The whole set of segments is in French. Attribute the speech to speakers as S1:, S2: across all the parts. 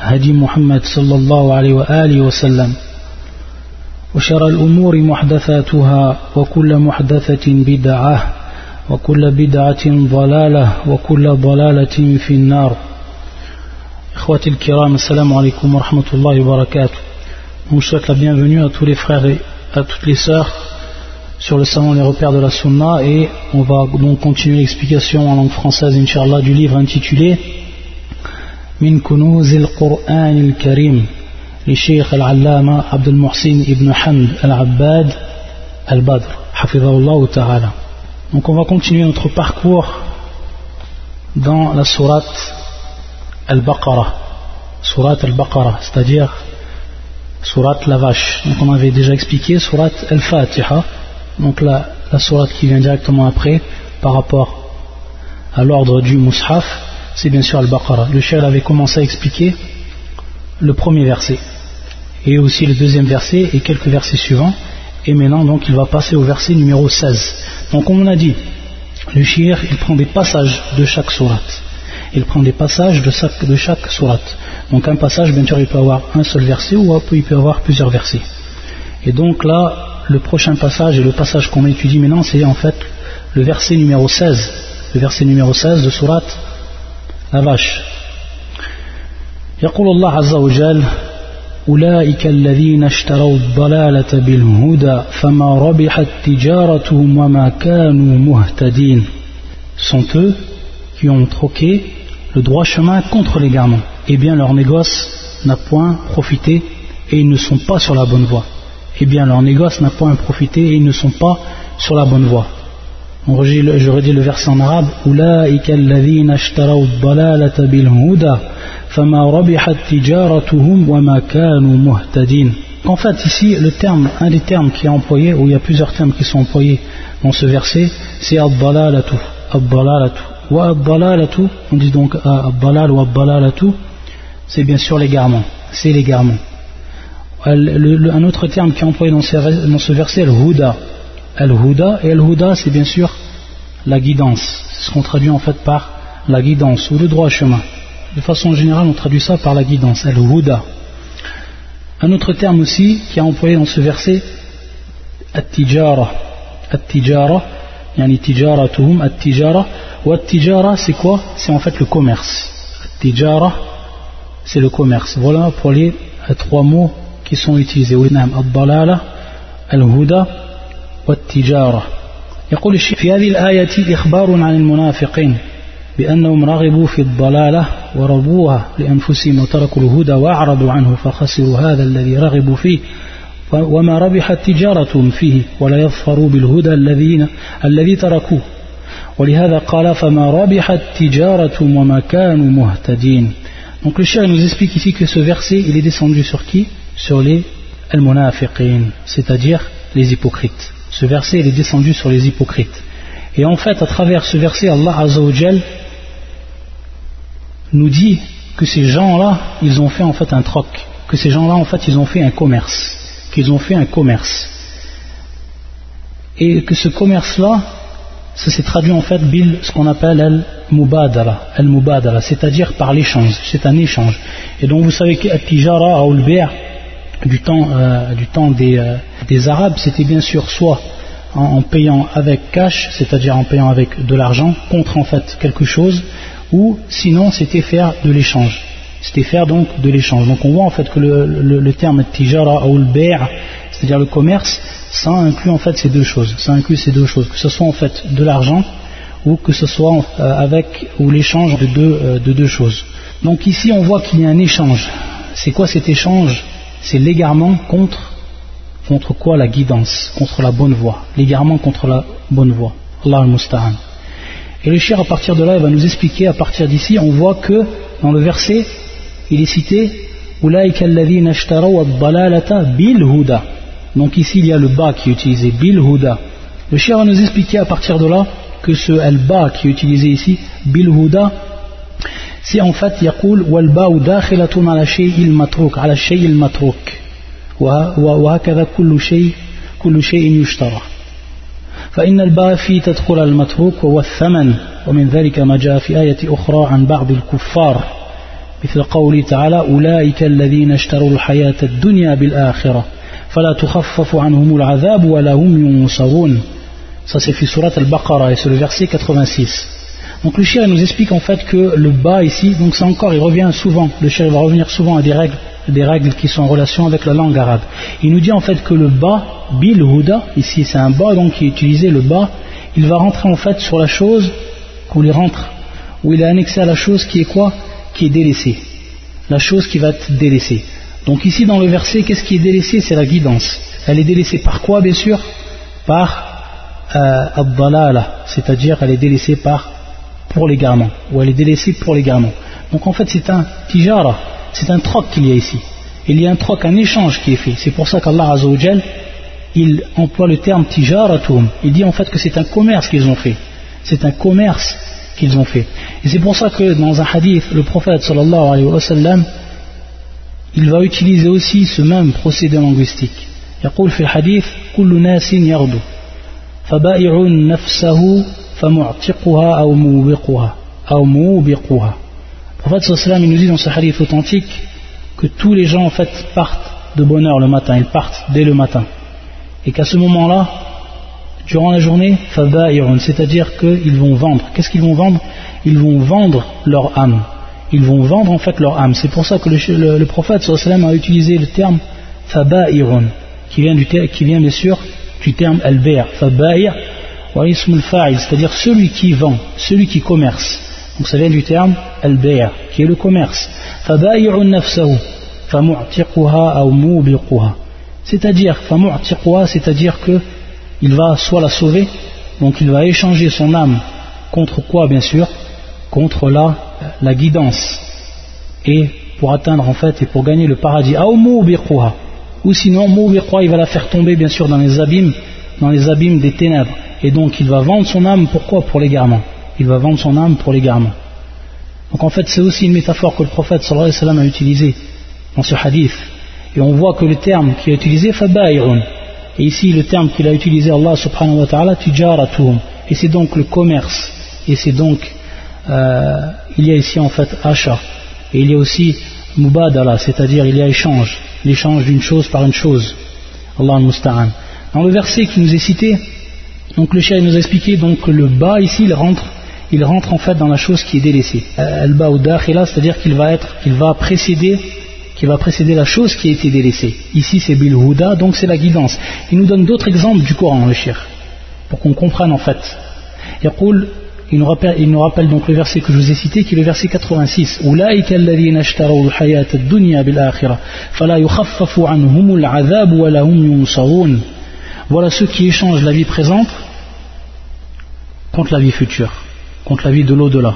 S1: هدي محمد صلى الله عليه وآله وسلم وشر الأمور محدثاتها وكل محدثة بدعة وكل بدعة ضلالة وكل ضلالة في النار إخواتي الكرام السلام عليكم ورحمة الله وبركاته On souhaite la bienvenue à tous les frères et à toutes les sœurs sur le salon Les repères de la Sunna et on va donc continuer l'explication en langue française, Inch'Allah, du livre intitulé Min Kunuz al-Qur'an al-Karim لشيخ العلامة عبد المحسن ibn Hamd al-Abbad al-Badr حفظه ta'ala donc on va continuer notre parcours dans la sourate al-Baqarah sourate al-Baqarah c'est-à-dire sourate la vache donc on avait déjà expliqué sourate al-Fatiha donc la, la sourate qui vient directement après par rapport à l'ordre du Mus'haf c'est bien sûr al-Baqarah le chef avait commencé à expliquer le premier verset et aussi le deuxième verset et quelques versets suivants. Et maintenant, donc, il va passer au verset numéro 16. Donc, comme on a dit, le shir, il prend des passages de chaque sourate. Il prend des passages de chaque, de chaque sourate. Donc, un passage, bien sûr, il peut avoir un seul verset ou il peut avoir plusieurs versets. Et donc, là, le prochain passage et le passage qu'on étudie maintenant, c'est en fait le verset numéro 16. Le verset numéro 16 de sourate vache. يقول الله عز وجل أولئك الذين اشتروا الضلالة بالهدى فما ربحت تجارتهم وما كانوا مهتدين sont eux qui ont troqué le droit chemin contre l'égarement. Eh bien leur négoce n'a point profité et ils ne sont pas sur la bonne voie. Eh bien leur négoce n'a point profité et ils ne sont pas sur la bonne voie. Je redis le verset en arabe أولئك الذين اشتروا الضلالة بالهدى en fait, ici, le terme, un des termes qui est employé, ou il y a plusieurs termes qui sont employés dans ce verset, c'est ad-dalalatu. Wa ad-dalalatu, on dit donc ad-dalal ou ad-dalalatu, c'est bien sûr l'égarement. C'est l'égarement. Un autre terme qui est employé dans ce, verset, al-huda. Al-huda, et al-huda, c'est bien sûr la guidance. C'est ce qu'on traduit en fait par la guidance ou le droit chemin. De façon générale, on traduit ça par la guidance, al-huda. Un autre terme aussi qui est employé dans ce verset, at-tijara. At-tijara, yani tijaratuhum, at-tijara. Ou at-tijara, c'est quoi? C'est en fait le commerce. At-tijara, c'est le commerce. Voilà pour les trois mots qui sont utilisés. Ad-dalala, al-huda, wat-tijara. يقول الشيخ في هذه الآية إخبار عن المنافقين بأنهم رغبوا في الضلالة وربوها لأنفسهم وتركوا الهدى وأعرضوا عنه فخسروا هذا الذي رغبوا فيه وما ربحت تجارتهم فيه ولا يظفروا بالهدى الذين الذي تركوه ولهذا قال فما ربحت تجارتهم وما كانوا مهتدين Donc le cher nous explique ici que ce verset il est descendu sur qui Sur les al-munafiqin, c'est-à-dire les hypocrites. Ce verset est descendu sur les hypocrites. Et en fait, à travers ce verset, Allah Azzawajal nous dit que ces gens-là, ils ont fait en fait un troc, que ces gens-là, en fait, ils ont fait un commerce, qu'ils ont fait un commerce. Et que ce commerce-là, ça s'est traduit en fait bil, ce qu'on appelle al-mubadala, al-mubadala, c'est-à-dire par l'échange, c'est un échange. Et donc vous savez que tijara ou du temps, euh, du temps des, euh, des Arabes, c'était bien sûr soit en, payant avec cash, c'est-à-dire en payant avec de l'argent, contre en fait quelque chose, ou sinon c'était faire de l'échange. C'était faire donc de l'échange. Donc on voit en fait que le, terme tijara ou le c'est-à-dire le commerce, ça inclut en fait ces deux choses. Ça inclut ces deux choses, que ce soit en fait de l'argent ou que ce soit euh, avec ou l'échange euh, de deux choses. Donc ici on voit qu'il y a un échange. C'est quoi cet échange? C'est l'égarement contre Contre quoi La guidance, contre la bonne voie, l'égarement contre la bonne voie. Allah al-Musta'an. Et le cher, à partir de là, il va nous expliquer, à partir d'ici, on voit que dans le verset, il est cité bil huda. Donc ici, il y a le ba qui est utilisé, bil huda. Le cher va nous expliquer à partir de là que ce al-ba qui est utilisé ici, bil huda, c'est en fait yaqul wal ba'u dakhilatun ala shay'il matruk, ala shay'il matruk. وهكذا كل شيء كل شيء يشترى. فإن الباء في تدخل المتروك وهو الثمن ومن ذلك ما جاء في آية أخرى عن بعض الكفار. مثل قوله تعالى أولئك الذين اشتروا الحياة الدنيا بالآخرة فلا تخفف عنهم العذاب ولا هم ينصرون. Ça c'est في سورة البقرة et c'est le verset 86. Donc le shir nous explique en fait que le bas ici, donc c'est encore, il revient souvent, le shir va revenir souvent à des règles, des règles qui sont en relation avec la langue arabe. Il nous dit en fait que le bas, bil huda, ici c'est un bas donc qui est utilisé, le bas, il va rentrer en fait sur la chose qu'on lui rentre, où il est annexé à la chose qui est quoi? Qui est délaissée. La chose qui va être délaissée. Donc ici dans le verset, qu'est-ce qui est délaissé? C'est la guidance. Elle est délaissée par quoi bien sûr? Par euh, c'est-à-dire elle est délaissée par pour l'égarement, ou elle est délaissée pour l'égarement. Donc en fait c'est un tijara, c'est un troc qu'il y a ici. Il y a un troc, un échange qui est fait. C'est pour ça qu'Allah Azzawajal, il emploie le terme tijaratum. Il dit en fait que c'est un commerce qu'ils ont fait. C'est un commerce qu'ils ont fait. Et c'est pour ça que dans un hadith, le prophète sallallahu alayhi wa sallam, il va utiliser aussi ce même procédé linguistique. يقول في الحديث كل ناس يغدو فبائع نفسه فمعتقها أو موبقها أو موبقها Le prophète sallam il nous dit dans ce hadith authentique que tous les gens en fait partent de bonne heure le matin, ils partent dès le matin. Et qu'à ce moment-là, durant la journée, c'est-à-dire qu'ils vont vendre. Qu'est-ce qu'ils vont vendre Ils vont vendre leur âme. Ils vont vendre en fait leur âme. C'est pour ça que le, le, prophète sallam a utilisé le terme faba'irun, qui vient, du, qui vient bien sûr du terme al-bay' c'est-à-dire celui qui vend, celui qui commerce. Donc ça vient du terme al qui est le commerce. C'est-à-dire, c'est-à-dire que il va soit la sauver, donc il va échanger son âme contre quoi bien sûr? Contre la, guidance. Et pour atteindre en fait et pour gagner le paradis. Ou sinon, il va la faire tomber bien sûr dans les abîmes, dans les abîmes des ténèbres. Et donc il va vendre son âme, pourquoi? Pour l'égarement. Il va vendre son âme pour l'égarement. Donc en fait c'est aussi une métaphore que le prophète sallallahu alayhi a utilisée dans ce hadith. Et on voit que le terme qui a utilisé, fabairun. Et ici le terme qu'il a utilisé Allah subhanahu wa ta'ala, tijaratuhum. Et c'est donc le commerce. Et c'est donc, euh, il y a ici en fait achat. Et il y a aussi mubadala, c'est-à-dire il y a échange. L'échange d'une chose par une chose. Allah al-Musta'an. Dans le verset qui nous est cité, donc le chien nous a expliqué donc le bas ici il rentre, il rentre en fait dans la chose qui est délaissée. El bas ou c'est-à-dire qu'il va être, qu'il va précéder, qu'il va précéder la chose qui a été délaissée. Ici c'est bil huda, donc c'est la guidance. Il nous donne d'autres exemples du Coran le chien, pour qu'on comprenne en fait. Il nous, rappelle, il nous rappelle donc le verset que je vous ai cité qui est le verset 86 voilà ceux qui échangent la vie présente contre la vie future, contre la vie de l'au-delà.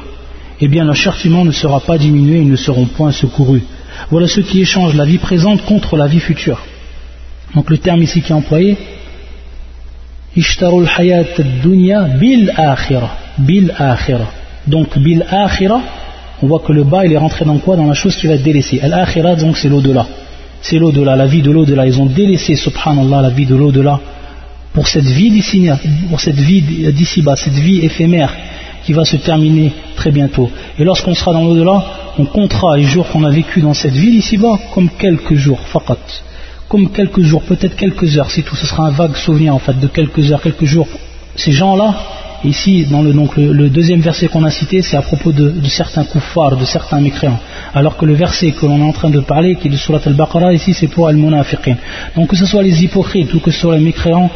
S1: Eh bien, le châtiment ne sera pas diminué, ils ne seront point secourus. Voilà ceux qui échangent la vie présente contre la vie future. Donc le terme ici qui est employé, Ishtarul hayat dunya bil akhira. Bil akhira. Donc bil akhira, on voit que le bas il est rentré dans quoi? Dans la chose qui va être délaissée. Al akhira donc c'est l'au-delà. C'est l'au-delà, la vie de l'au-delà. Ils ont délaissé, subhanallah, la vie de l'au-delà pour cette vie d'ici, pour cette vie d'ici-bas, cette vie éphémère qui va se terminer très bientôt. Et lorsqu'on sera dans l'au-delà, on comptera les jours qu'on a vécu dans cette vie d'ici-bas comme quelques jours, faqat. Comme quelques jours, peut-être quelques heures, c'est tout. Ce sera un vague souvenir en fait de quelques heures, quelques jours. Ces gens-là, ici, dans le, donc, le, deuxième verset qu'on a cité, c'est à propos de, certains kuffars, de certains mécréants. Alors que le verset que l'on est en train de parler, qui est de Surat al-Baqarah, ici, c'est pour al-munafiqin. Donc que ce soit les hypocrites ou que ce soit les mécréants,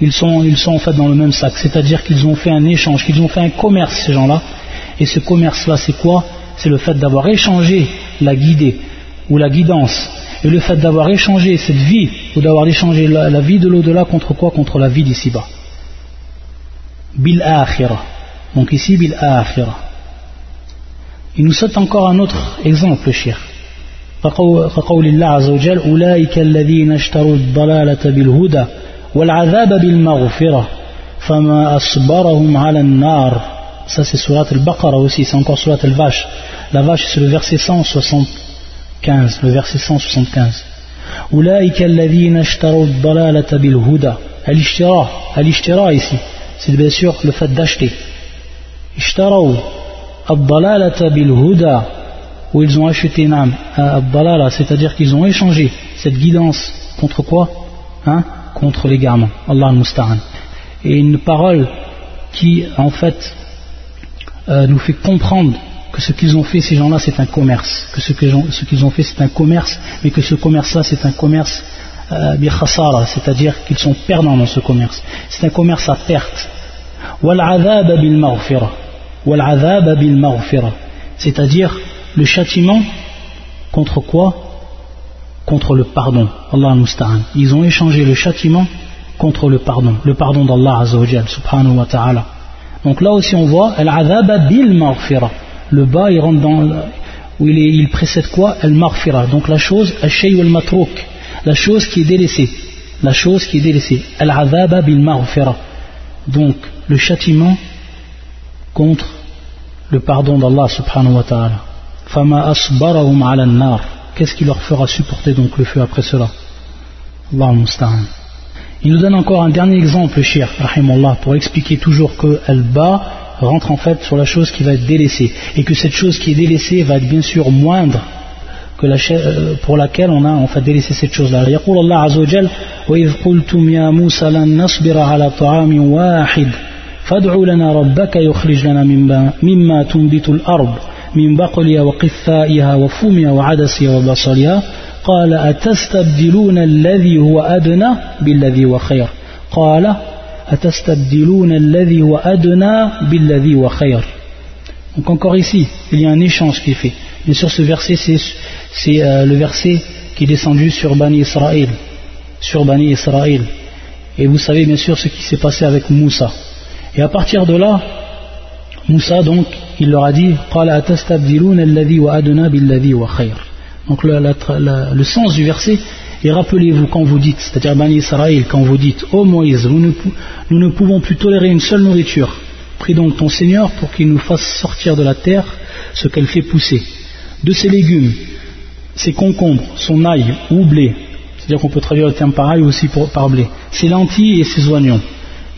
S1: ils sont, ils sont en fait dans le même sac. C'est-à-dire qu'ils ont fait un échange, qu'ils ont fait un commerce, ces gens-là. Et ce commerce-là, c'est quoi C'est le fait d'avoir échangé la guidée ou la guidance. Et le fait d'avoir échangé cette vie ou d'avoir échangé la, vie de l'au-delà contre quoi Contre la vie d'ici-bas. Bil akhira. Donc ici, bil akhira. Il nous saute encore un autre exemple, cher. كقول الله عز وجل أولئك الذين اشتروا الضلالة بالهدى والعذاب بالمغفرة فما أصبرهم على النار ça c'est surat al-Baqarah aussi c'est encore surat al-Vache la vache c'est le verset 175 le verset 175 أولئك الذين اشتروا الضلالة بالهدى الاشتراء الاشتراء ici c'est bien sûr le fait d'acheter اشتروا الضلالة بالهدى où ils ont acheté nam الضلالة c'est-à-dire qu'ils ont échangé cette guidance contre quoi hein Contre l'égarement Allah al-Musta'an. Et une parole qui en fait euh, nous fait comprendre que ce qu'ils ont fait, ces gens-là, c'est un commerce, que ce qu'ils ont, fait, c'est un commerce, mais que ce commerce-là, c'est un commerce euh, c'est-à-dire qu'ils sont perdants dans ce commerce. C'est un commerce à perte. C'est-à-dire le châtiment contre quoi? Contre le pardon. Allah al Ils ont échangé le châtiment contre le pardon, le pardon d'Allah Azzawajal, subhanahu wa ta'ala. Donc là aussi on voit bil maghfira. Le bas il rentre dans où il, il précède quoi? Al maghfira. Donc la chose al shay al matrouk, la chose qui est délaissée, la chose qui est délaissée. Al bil maghfira. Donc le châtiment contre le pardon d'Allah subhanahu wa ta'ala. Fama asbarahum ala nar Qu'est-ce qui leur fera supporter donc le feu après cela Allah musta'an. Il nous donne encore un dernier exemple, cher Rahimullah, pour expliquer toujours que Al-Ba rentre en fait sur la chose qui va être délaissée, et que cette chose qui est délaissée va être bien sûr moindre que la euh, pour laquelle on a en fait délaissé cette chose-là. يقول الله عز وجل وإذ قلتم يا موسى لن نصبر على طعام واحد فادع لنا ربك يخرج لنا مما تنبت الأرض من بقلها وقثائها وفومها وعدسها وبصلها قال أتستبدلون الذي هو أدنى بالذي هو خير قال أتستبدلون الذي هو أدنى بالذي هو خير Donc encore ici, il y a un échange qui est fait. Bien sûr, ce verset, c'est euh, le verset qui est descendu sur Bani Israël. Sur Bani Israël. Et vous savez bien sûr ce qui s'est passé avec Moussa. Et à partir de là, Moussa donc, il leur a dit Donc le, la, la, le sens du verset et rappelez-vous quand vous dites, c'est-à-dire Bani Israël, quand vous dites Ô oh Moïse, nous ne, pouvons plus tolérer une seule nourriture. Prie donc ton Seigneur pour qu'il nous fasse sortir de la terre ce qu'elle fait pousser. De ses légumes, ses concombres, son ail ou blé, c'est-à-dire qu'on peut traduire le terme par ail aussi pour, par blé, ses lentilles et ses oignons.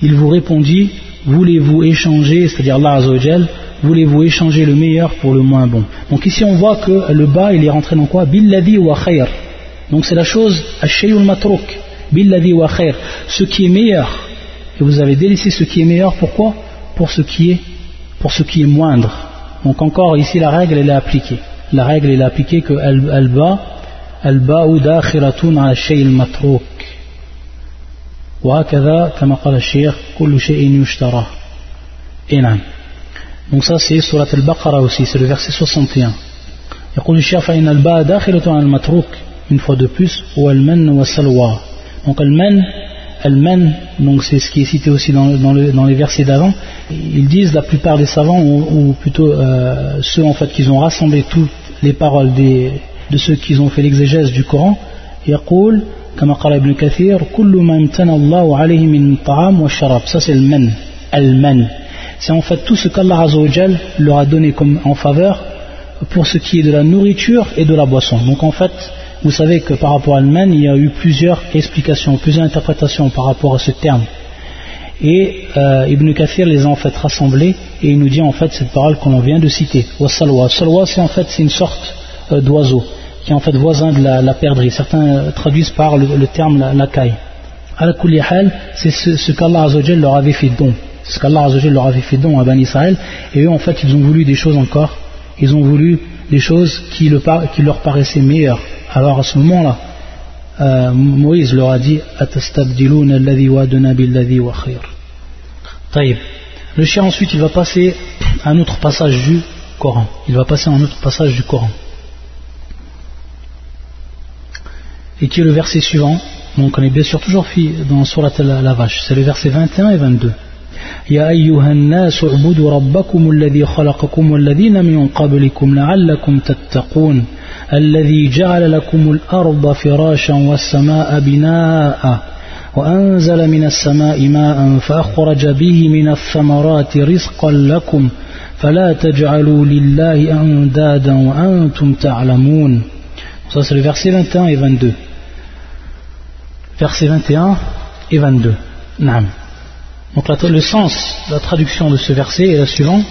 S1: Il vous répondit Voulez-vous échanger, c'est-à-dire Allah voulez-vous échanger le meilleur pour le moins bon? Donc ici on voit que le bas il est rentré dans quoi? Billadi wa khair. Donc c'est la chose ashayul matrouk. Billadi wa khair. Ce qui est meilleur. Et vous avez délaissé ce qui est meilleur pourquoi? Pour ce qui est pour ce qui est moindre. Donc encore ici la règle elle est appliquée. La règle elle est appliquée que al-ba al-ba'u dakhiratun ala shay'il matrouk. وهكذا كما قال الشيخ كل شيء يشترى. Et donc ça c'est surat al-Baqarah aussi, c'est le verset 61. يقول الشيخ فإن الباء داخلة على المتروك une fois de plus والمن والسلوى donc al-man al-man donc c'est ce qui est cité aussi dans, dans, le, dans les versets d'avant ils disent la plupart des savants ou, ou plutôt euh, ceux en fait qui ont rassemblé toutes les paroles des, de ceux qui ont fait l'exégèse du Coran يقول كما قال ابن كثير كل ما امتنى الله عليه من طعام والشراب ça c'est le man al-man c'est en fait tout ce qu'Allah leur a donné comme en faveur pour ce qui est de la nourriture et de la boisson. Donc en fait, vous savez que par rapport à l'Allemagne, il y a eu plusieurs explications, plusieurs interprétations par rapport à ce terme. Et euh, Ibn Kathir les a en fait rassemblés et il nous dit en fait cette parole qu'on vient de citer. Wassalwa. Salwa, c'est en fait c'est une sorte euh, d'oiseau qui est en fait voisin de la, la perdrix. Certains euh, traduisent par le, terme la, la caille. Al c'est ce, qu'Allah leur avait fait don ce qu'Allah leur avait fait don à Bani Israël, et eux en fait ils ont voulu des choses encore, ils ont voulu des choses qui, leur paraissaient meilleures. Alors à ce moment-là, euh, Moïse leur a dit Le chien ensuite il va passer un autre passage du Coran. Il va passer un autre passage du Coran. Et qui est le verset suivant. Donc on est bien sûr toujours dans Surat la vache. C'est le verset 21 et 22. يا أيها الناس اعبدوا ربكم الذي خلقكم والذين من قبلكم لعلكم تتقون الذي جعل لكم الأرض فراشا والسماء بناء وأنزل من السماء ماء فأخرج به من الثمرات رزقا لكم فلا تجعلوا لله أندادا وأنتم تعلمون Ça c'est le verset 21 et 22. Verset 21 et 22. Naam. Donc le sens, la traduction de ce verset est la suivante.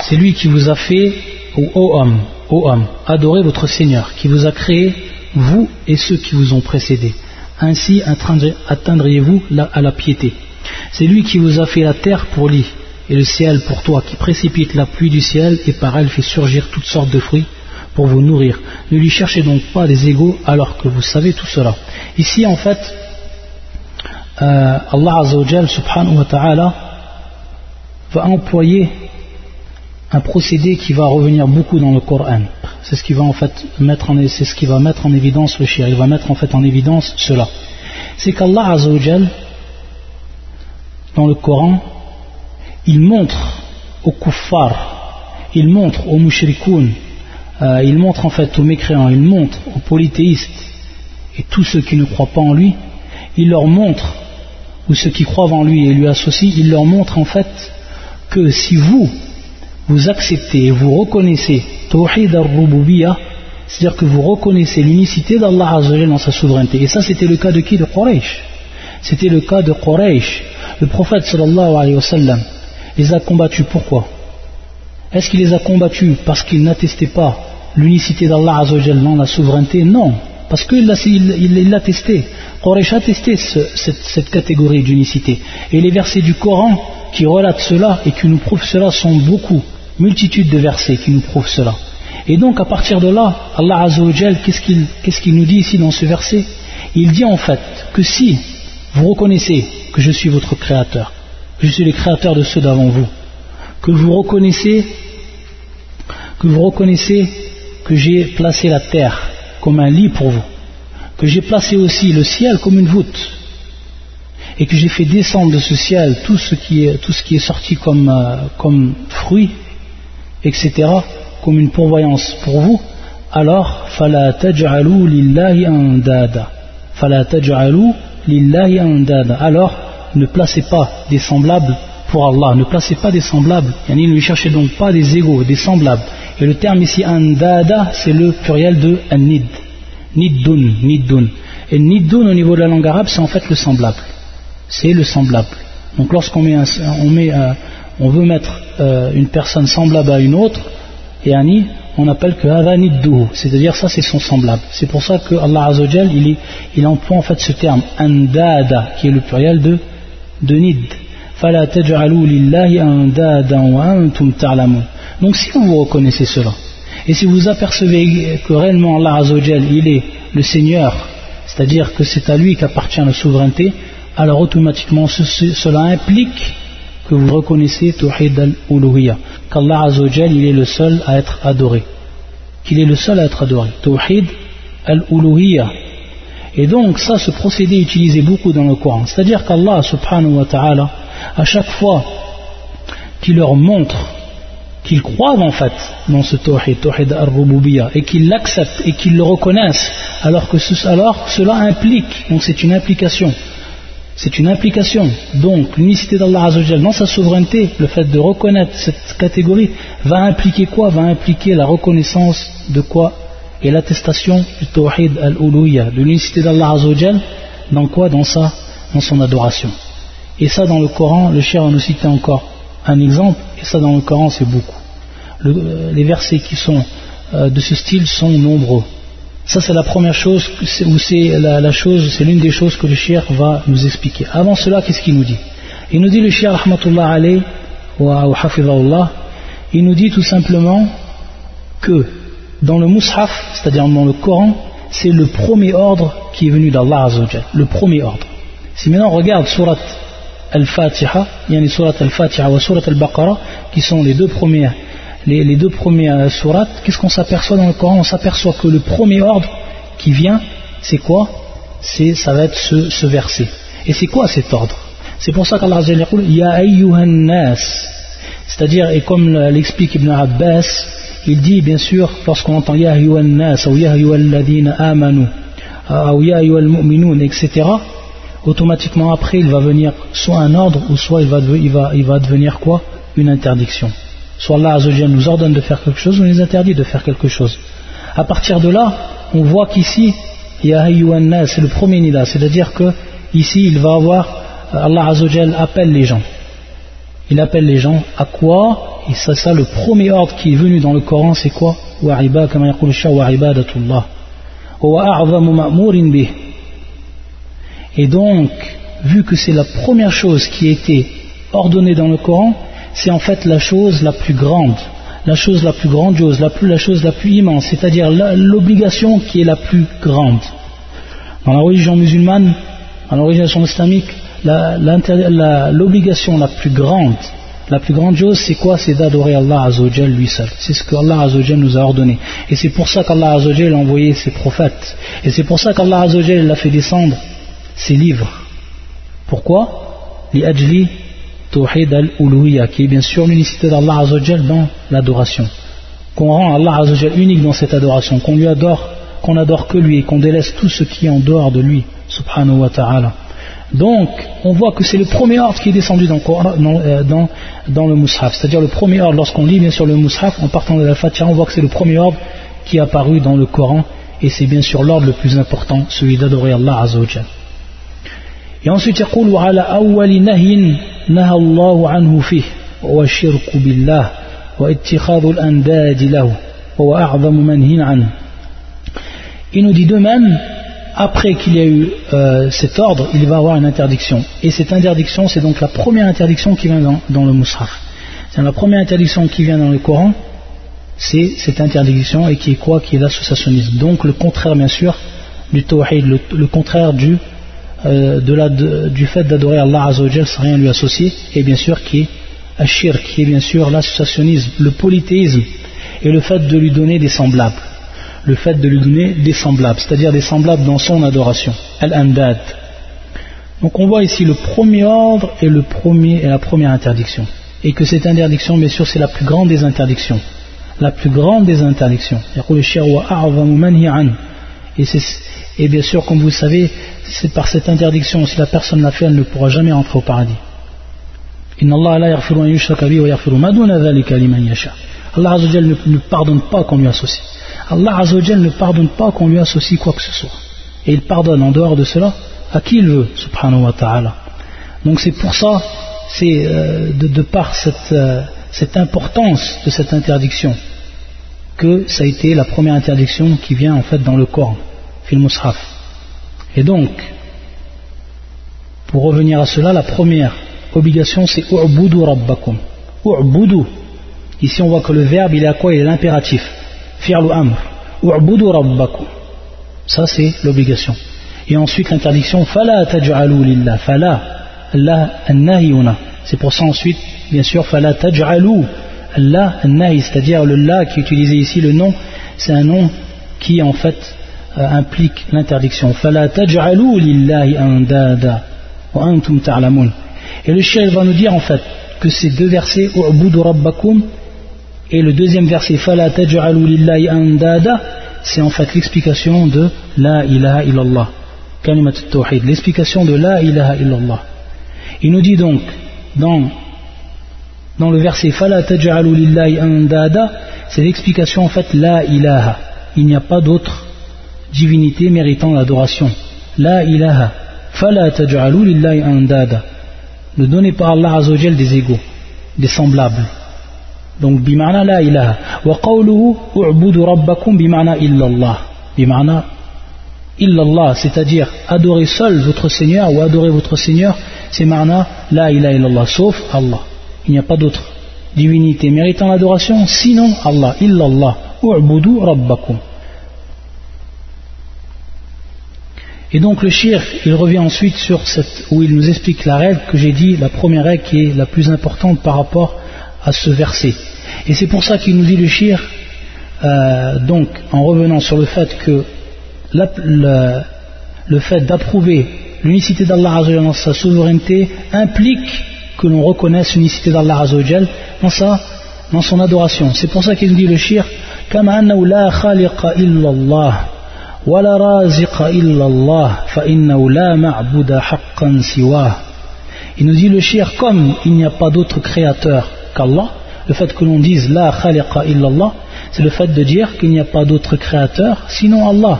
S1: C'est lui qui vous a fait, ô homme, ô homme, adorez votre Seigneur, qui vous a créé, vous et ceux qui vous ont précédés. Ainsi atteindriez-vous à la piété. C'est lui qui vous a fait la terre pour lit et le ciel pour toi, qui précipite la pluie du ciel et par elle fait surgir toutes sortes de fruits pour vous nourrir. Ne lui cherchez donc pas des égaux alors que vous savez tout cela. Ici, en fait, euh, Allah Azzawajal subhanahu wa ta'ala va employer un procédé qui va revenir beaucoup dans le Coran. C'est ce qui va en fait mettre en, évidence le shir. Il va mettre en fait en évidence cela. C'est qu'Allah Azzawajal, dans le Coran, il montre aux kuffar, il montre aux mushrikoun, euh, il montre en fait aux mécréants, il montre aux polythéistes et tous ceux qui ne croient pas en lui, il leur montre ou ceux qui croient en lui et lui associent, il leur montre en fait que si vous, vous acceptez et vous reconnaissez Tawhid al-Rububiyyah, c'est-à-dire que vous reconnaissez l'unicité d'Allah dans sa souveraineté. Et ça, c'était le cas de qui? De Quraysh. C'était le cas de Quraysh. Le prophète sallallahu alayhi wa sallam les a combattus. Pourquoi? Est-ce qu'il les a combattus parce qu'ils n'attestaient pas l'unicité d'Allah dans la souveraineté? Non, parce qu'il l'a testé. Quraysh a testé cette, catégorie d'unicité. Et les versets du Coran qui relatent cela et qui nous prouvent cela sont beaucoup, multitude de versets qui nous prouvent cela. Et donc à partir de là, Allah Azzawajal, qu'est-ce qu'il nous dit ici dans ce verset? Il dit en fait que si vous reconnaissez que je suis votre créateur, que je suis le créateur de ceux d'avant vous, que vous reconnaissez que vous reconnaissez que j'ai placé la terre comme un lit pour vous, que j'ai placé aussi le ciel comme une voûte, et que j'ai fait descendre de ce ciel tout ce qui est, sorti comme, euh, fruit, etc., comme une pourvoyance pour vous, alors, fala taj'alou lillahi andada. Fala taj'alou lillahi andada. Alors, ne placez pas des semblables pour Allah, ne placez pas des semblables, ne lui cherchez donc pas des égaux, des semblables. Et le terme ici andada, c'est le pluriel de anid, niddun, niddun. Et niddun au niveau de la langue arabe, c'est en fait le semblable. C'est le semblable. Donc lorsqu'on met, on veut mettre euh, une personne semblable à une autre, et ani, on appelle que hada c'est-à-dire ça c'est son semblable. C'est pour ça que Allah Azzawajal, il, il emploie en fait ce terme andada, qui est le pluriel de, de nid. Donc si vous reconnaissez cela, et si vous apercevez que réellement Allah Azzawajal, il est le Seigneur, c'est-à-dire que c'est à lui qu'appartient la souveraineté, alors automatiquement cela implique que vous reconnaissez Tawhid al-Uluhiyya, qu'Allah Azzawajal, il est le seul à être adoré, qu'il est le seul à être adoré, Tawhid al-Uluhiyya. Et donc ça, ce procédé est utilisé beaucoup dans le Coran, c'est-à-dire qu'Allah subhanahu wa ta'ala, à chaque fois qu'il leur montre qu'ils croient en fait dans ce tawhid, tawhid al-rububiyya, et qu'ils l'acceptent et qu'ils le reconnaissent, alors que cela implique, donc c'est une implication, c'est une implication. Donc l'unicité d'Allah Azzawajal dans sa souveraineté, le fait de reconnaître cette catégorie, va impliquer quoi? Va impliquer la reconnaissance de quoi? Et l'attestation du tawhid al-uluhiyya, de l'unicité d'Allah Azzawajal, dans quoi? Dans son adoration. Et ça dans le Coran, le cher en nous cité encore un exemple, et ça dans le Coran c'est beaucoup. Euh, les versets qui sont euh, de ce style sont nombreux. Ça c'est la première chose, ou c'est la, chose, c'est l'une des choses que le shir va nous expliquer. Avant cela, qu'est-ce qu'il nous dit? Il nous dit le shir rahmatullah alayhi wa il nous dit tout simplement que dans le mushaf, c'est-à-dire dans le Coran, c'est le premier ordre qui est venu d'Allah Azzawajal, le premier ordre. Si maintenant on regarde surat Al-Fatiha, il y a les surat Al-Fatiha ou surat Al-Baqarah, qui sont les deux premières, les, deux premières sourates, qu'est-ce qu'on s'aperçoit dans le Coran? On s'aperçoit que le premier ordre qui vient, c'est quoi? C'est, ça va être ce, verset. Et c'est quoi cet ordre? C'est pour ça qu'Allah dit Ya ayyuhan nas. C'est-à-dire, et comme l'explique Ibn Abbas, il dit bien sûr, lorsqu'on entend Ya ayyuhan nas, ou Ya ayyuhal ladina amanu, ou Ya ayyuhal mu'minun, etc., automatiquement après il va venir soit un ordre ou soit il va, il va, il va devenir quoi? Une interdiction. Soit Allah nous ordonne de faire quelque chose ou nous interdit de faire quelque chose. À partir de là, on voit qu'ici, c'est le premier nida, c'est-à-dire que ici il va avoir, euh, Allah appelle les gens. Il appelle les gens à quoi? Et c'est ça le premier ordre qui est venu dans le Coran, c'est quoi? Et donc, vu que c'est la première chose qui a été ordonnée dans le Coran, c'est en fait la chose la plus grande, la chose la plus grandiose, la, plus, la chose la plus immense, c'est-à-dire l'obligation qui est la plus grande. Dans la religion musulmane, dans la religion islamique, l'obligation la, plus grande, la plus grande chose, c'est quoi? C'est d'adorer Allah Azzawajal lui seul. C'est ce que Allah Azzawajal nous a ordonné. Et c'est pour ça qu'Allah Azzawajal a envoyé ses prophètes. Et c'est pour ça qu'Allah Azzawajal l'a fait descendre ses livres. Pourquoi? Li Tawhid al-Uluhiyya, qui est bien sûr l'unicité d'Allah Azzawajal dans l'adoration. Qu'on rend Allah Azzawajal unique dans cette adoration, qu'on lui adore, qu'on adore que lui et qu'on délaisse tout ce qui est en dehors de lui, subhanahu wa ta'ala. Donc, on voit que c'est le premier ordre qui est descendu dans, euh, dans, dans le Mus'haf. C'est-à-dire le premier ordre, lorsqu'on lit bien sûr le Mus'haf, en partant de la Fatiha, on voit que c'est le premier ordre qui est apparu dans le Coran, et c'est bien sûr l'ordre le plus important, celui d'adorer Allah Azzawajal. Et ensuite, يقول وعلى أول نهي نهى الله عنه فيه وهو الشرك بالله واتخاذ الأنداد له وهو أعظم منهي عنه Il nous dit de même, après qu'il y a eu euh, cet ordre, il va y avoir une interdiction. Et cette interdiction, c'est donc la première interdiction qui vient dans, dans le Mus'haf. C'est la première interdiction qui vient dans le Coran, c'est cette interdiction et qui est quoi Qui est l'associationnisme. Donc le contraire, bien sûr, du tawhid, le, le contraire du euh, du fait d'adorer Allah Azzawajal sans rien lui associer, et bien sûr qui est Ashir, qui est bien sûr l'associationnisme, le polythéisme, et le fait de lui donner des semblables. Le fait de lui donner des semblables, c'est-à-dire des semblables dans son adoration. Al-Andad. Donc on voit ici le premier ordre et, le premier, et la première interdiction. Et que cette interdiction, bien sûr, c'est la plus grande des interdictions. La plus grande des interdictions. Et c'est et bien sûr, comme vous le savez, c'est par cette interdiction, si la personne l'a fait, elle ne pourra jamais entrer au paradis. Allah ne, ne pardonne pas qu'on lui associe. Allah ne pardonne pas qu'on lui associe quoi que ce soit. Et il pardonne en dehors de cela à qui il veut, subhanahu wa ta'ala. Donc c'est pour ça, c'est euh, de, par cette, euh, cette importance de cette interdiction, que ça a été la première interdiction qui vient en fait dans le Coran. Et donc, pour revenir à cela, la première obligation c'est U'budu rabbakum. U'budu. Ici on voit que le verbe il est à quoi? Il est l'impératif. Fi'lu amr. U'budu rabbakum. Ça c'est l'obligation. Et ensuite l'interdiction Fala taj'alu lillah. Fala. Allah an C'est pour ça ensuite, bien sûr, Fala taj'alu. Allah an c'est-à-dire le la qui est utilisé ici, le nom, c'est un nom qui en fait implique l'interdiction. Et le chef va nous dire en fait que ces deux versets, et le deuxième verset, c'est en fait l'explication de La ilaha illallah. L'explication de La ilaha illallah. Il nous dit donc dans, dans le verset c'est l'explication en fait La ilaha. Il n'y a pas d'autre divinité méritant l'adoration. La ilaha. Fala taj'alu lillahi andada. Ne donnez pas à Allah Azzawajal des égaux, des semblables. Donc, bima'na la ilaha. Wa qawluhu u'budu rabbakum bima'na illallah. Bima'na illallah, c'est-à-dire adorer seul votre Seigneur ou adorer votre Seigneur, c'est ma'na la ilaha illallah, sauf Allah. Il n'y a pas d'autre divinité méritant l'adoration, sinon Allah, illallah. U'budu rabbakum. Et donc le shirk, il revient ensuite sur cette, où il nous explique la règle que j'ai dit, la première règle qui est la plus importante par rapport à ce verset. Et c'est pour ça qu'il nous dit le shirk, euh, donc en revenant sur le fait que le, fait d'approuver l'unicité d'Allah dans sa souveraineté implique que l'on reconnaisse l'unicité d'Allah dans, dans son adoration. C'est pour ça qu'il nous dit le shirk, ولا رازق إلا الله فإنه لا معبود حقا سواه Il nous dit le shir comme il n'y a pas d'autre créateur qu'Allah, le fait que l'on dise la khaliqa illallah, c'est le fait de dire qu'il n'y a pas d'autre créateur sinon Allah.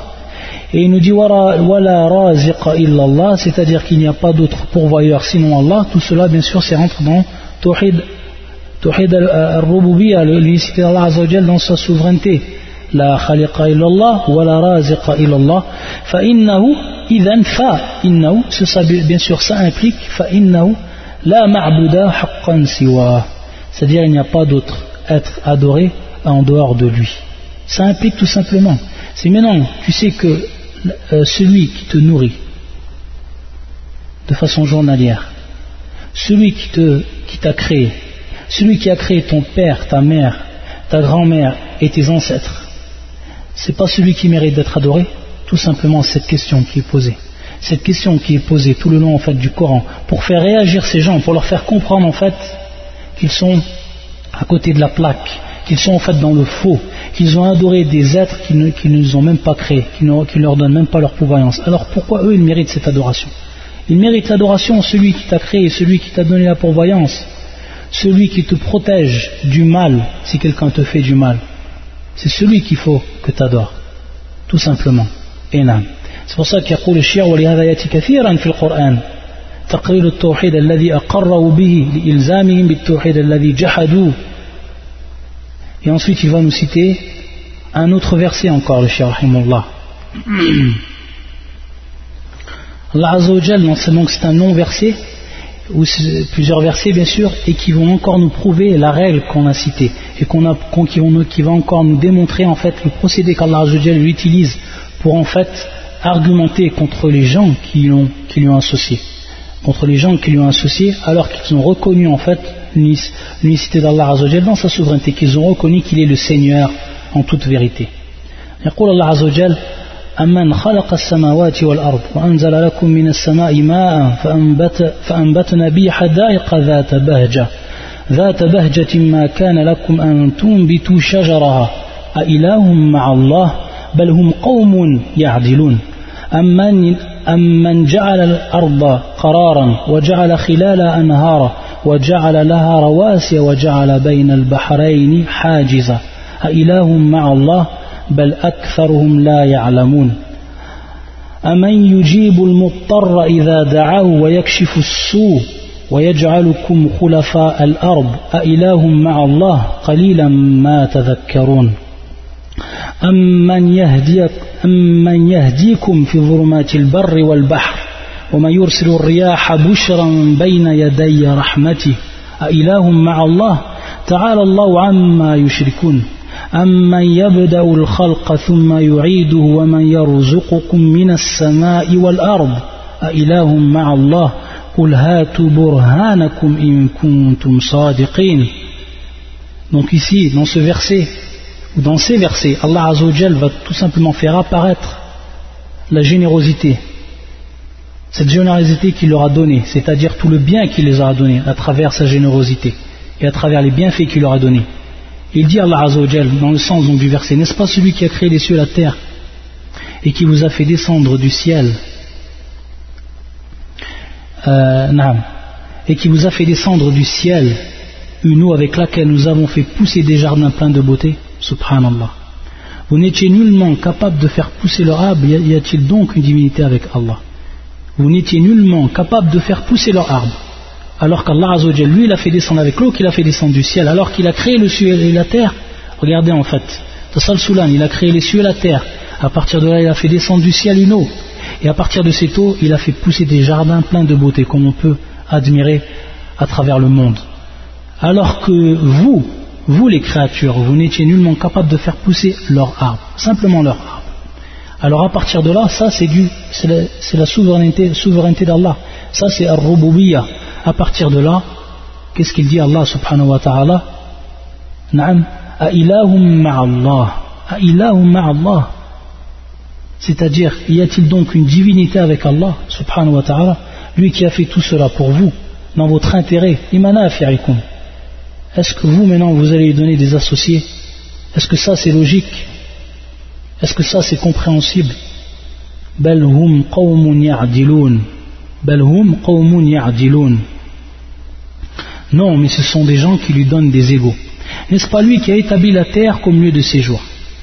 S1: Et il nous dit wala raziqa illallah, c'est-à-dire qu'il n'y a pas d'autre pourvoyeur sinon Allah. Tout cela, bien sûr, c'est rentre dans Tawhid, tawhid al-Rububiyya, l'unicité d'Allah dans sa souveraineté. La khaliqa illallah, wala raziqa illallah. Fa innahu, idhan fa innahu, bien sûr, ça implique innahu la ma'buda haqqan siwa. C'est-à-dire, il n'y a pas d'autre être adoré en dehors de lui. Ça implique tout simplement. C'est maintenant, tu sais que euh, celui qui te nourrit de façon journalière, celui qui te qui t'a créé, celui qui a créé ton père, ta mère, ta grand-mère et tes ancêtres, c'est pas celui qui mérite d'être adoré Tout simplement cette question qui est posée. Cette question qui est posée tout le long en fait du Coran pour faire réagir ces gens, pour leur faire comprendre en fait qu'ils sont à côté de la plaque, qu'ils sont en fait dans le faux, qu'ils ont adoré des êtres qui ne, nous ont même pas créés, qui ne leur donnent même pas leur pouvoyance. Alors pourquoi eux ils méritent cette adoration? Ils méritent l'adoration, celui qui t'a créé, celui qui t'a donné la pourvoyance, celui qui te protège du mal si quelqu'un te fait du mal. C'est celui qu'il faut que tu adores, tout simplement. C'est pour ça qu'il y a le shir في القرآن تقرير التوحيد الذي أقروا به لإلزامهم بالتوحيد الذي جحدوه et ensuite, il va nous citer un autre verset encore, le Cheikh Rahimullah. Allah Azzawajal, donc c'est un non-verset, ou plusieurs versets bien sûr, et qui vont encore nous prouver la règle qu'on a citée, et qu'on a, qui, vont, va encore nous démontrer en fait le procédé qu'Allah lui utilise pour en fait argumenter contre les gens qui, qui lui ont associé, contre les gens qui lui ont associé, alors qu'ils ont reconnu en fait l'unicité d'Allah dans sa souveraineté, qu'ils ont reconnu qu'il est le Seigneur en toute vérité. Allah أمن خلق السماوات والأرض وأنزل لكم من السماء ماء فأنبت فأنبتنا به حدائق ذات بهجة. ذات بهجة ما كان لكم أن تنبتوا شجرها. أإله مع الله بل هم قوم يعدلون. أمن, أمن جعل الأرض قرارا وجعل خلالها أنهارا وجعل لها رواسي وجعل بين البحرين حاجزا. أإله مع الله بل أكثرهم لا يعلمون. أمن يجيب المضطر إذا دعاه ويكشف السوء ويجعلكم خلفاء الأرض؟ أإله مع الله قليلا ما تذكرون. أمن يهديك أمن يهديكم في ظلمات البر والبحر؟ وما يرسل الرياح بشرا بين يدي رحمته؟ أإله مع الله؟ تعالى الله عما يشركون. أمن يبدأ الخلق ثم يعيده ومن يرزقكم من السماء والأرض أإله مع الله قل هاتوا برهانكم إن كنتم صادقين Donc ici, dans ce verset, ou dans ces versets, Allah Azzawajal va tout simplement faire apparaître la générosité cette générosité qu'il leur a donnée, c'est-à-dire tout le bien qu'il les a donné à travers sa générosité et à travers les bienfaits qu'il leur a donnés. Il dit Allah Azzawajal, dans le sens du verset, n'est-ce pas celui qui a créé les cieux et la terre et qui vous a fait descendre du ciel euh, et qui vous a fait descendre du ciel une eau avec laquelle nous avons fait pousser des jardins pleins de beauté? Subhanallah. Vous n'étiez nullement capable de faire pousser leur arbre, y a-t-il donc une divinité avec Allah? Vous n'étiez nullement capable de faire pousser leur arbre. Alors qu'Allah Azzawajal, lui, a fait descendre avec l'eau qu'il a fait descendre du ciel, alors qu'il a créé le ciel et la terre. Regardez en fait, Tassal Soulan, il a créé les cieux et la terre. À partir de là, il a fait descendre du ciel une eau. Et à partir de cette eau, il a fait pousser des jardins pleins de beauté, comme on peut admirer à travers le monde. Alors que vous, vous les créatures, vous n'étiez nullement capable de faire pousser leur arbre, simplement leur arbre. Alors à partir de là, ça c'est la, souveraineté, souveraineté d'Allah. Ça c'est al-rububiyya. À partir de là, qu'est-ce qu'il dit Allah subhanahu wa ta'ala Naam, ilahum ma'allah. ilahum ma'allah. C'est-à-dire, y a-t-il donc une divinité avec Allah, subhanahu wa ta'ala, lui qui a fait tout cela pour vous, dans votre intérêt, Est-ce que vous maintenant vous allez lui donner des associés Est-ce que ça c'est logique Est-ce que ça c'est compréhensible hum hum Non, mais ce sont des gens qui lui donnent des égaux. N'est-ce pas lui qui a établi la terre comme lieu de séjour?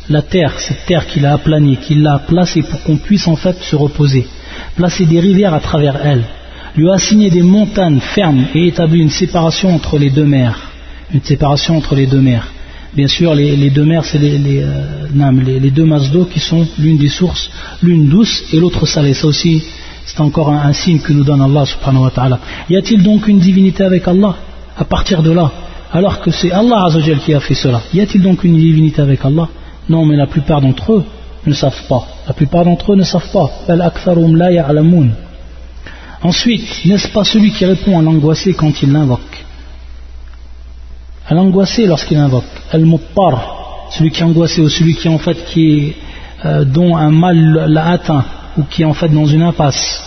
S1: La terre, cette terre qu'il a aplanie, qu'il l'a placée pour qu'on puisse en fait se reposer, placer des rivières à travers elle, lui a assigné des montagnes fermes et établi une séparation entre les deux mers. Une séparation entre les deux mers. Bien sûr, les, deux mers, c'est les, les, euh, deux masses d'eau qui sont l'une des sources, l'une douce et l'autre salée. Ça aussi, c'est encore un, signe que nous donne Allah subhanahu wa ta'ala. Y a-t-il donc une divinité avec Allah? À partir de là, alors que c'est Allah Azzawajal qui a fait cela, y a-t-il donc une divinité avec Allah? Non, mais la plupart d'entre eux ne savent pas. La plupart d'entre eux ne savent pas. Ensuite, n'est-ce pas celui qui répond à l'angoissé quand il l'invoque? À l'angoissé lorsqu'il invoque. Al-Muttar, celui qui est angoissé ou celui qui en fait qui euh, dont un mal l'a atteint ou qui est en fait dans une impasse.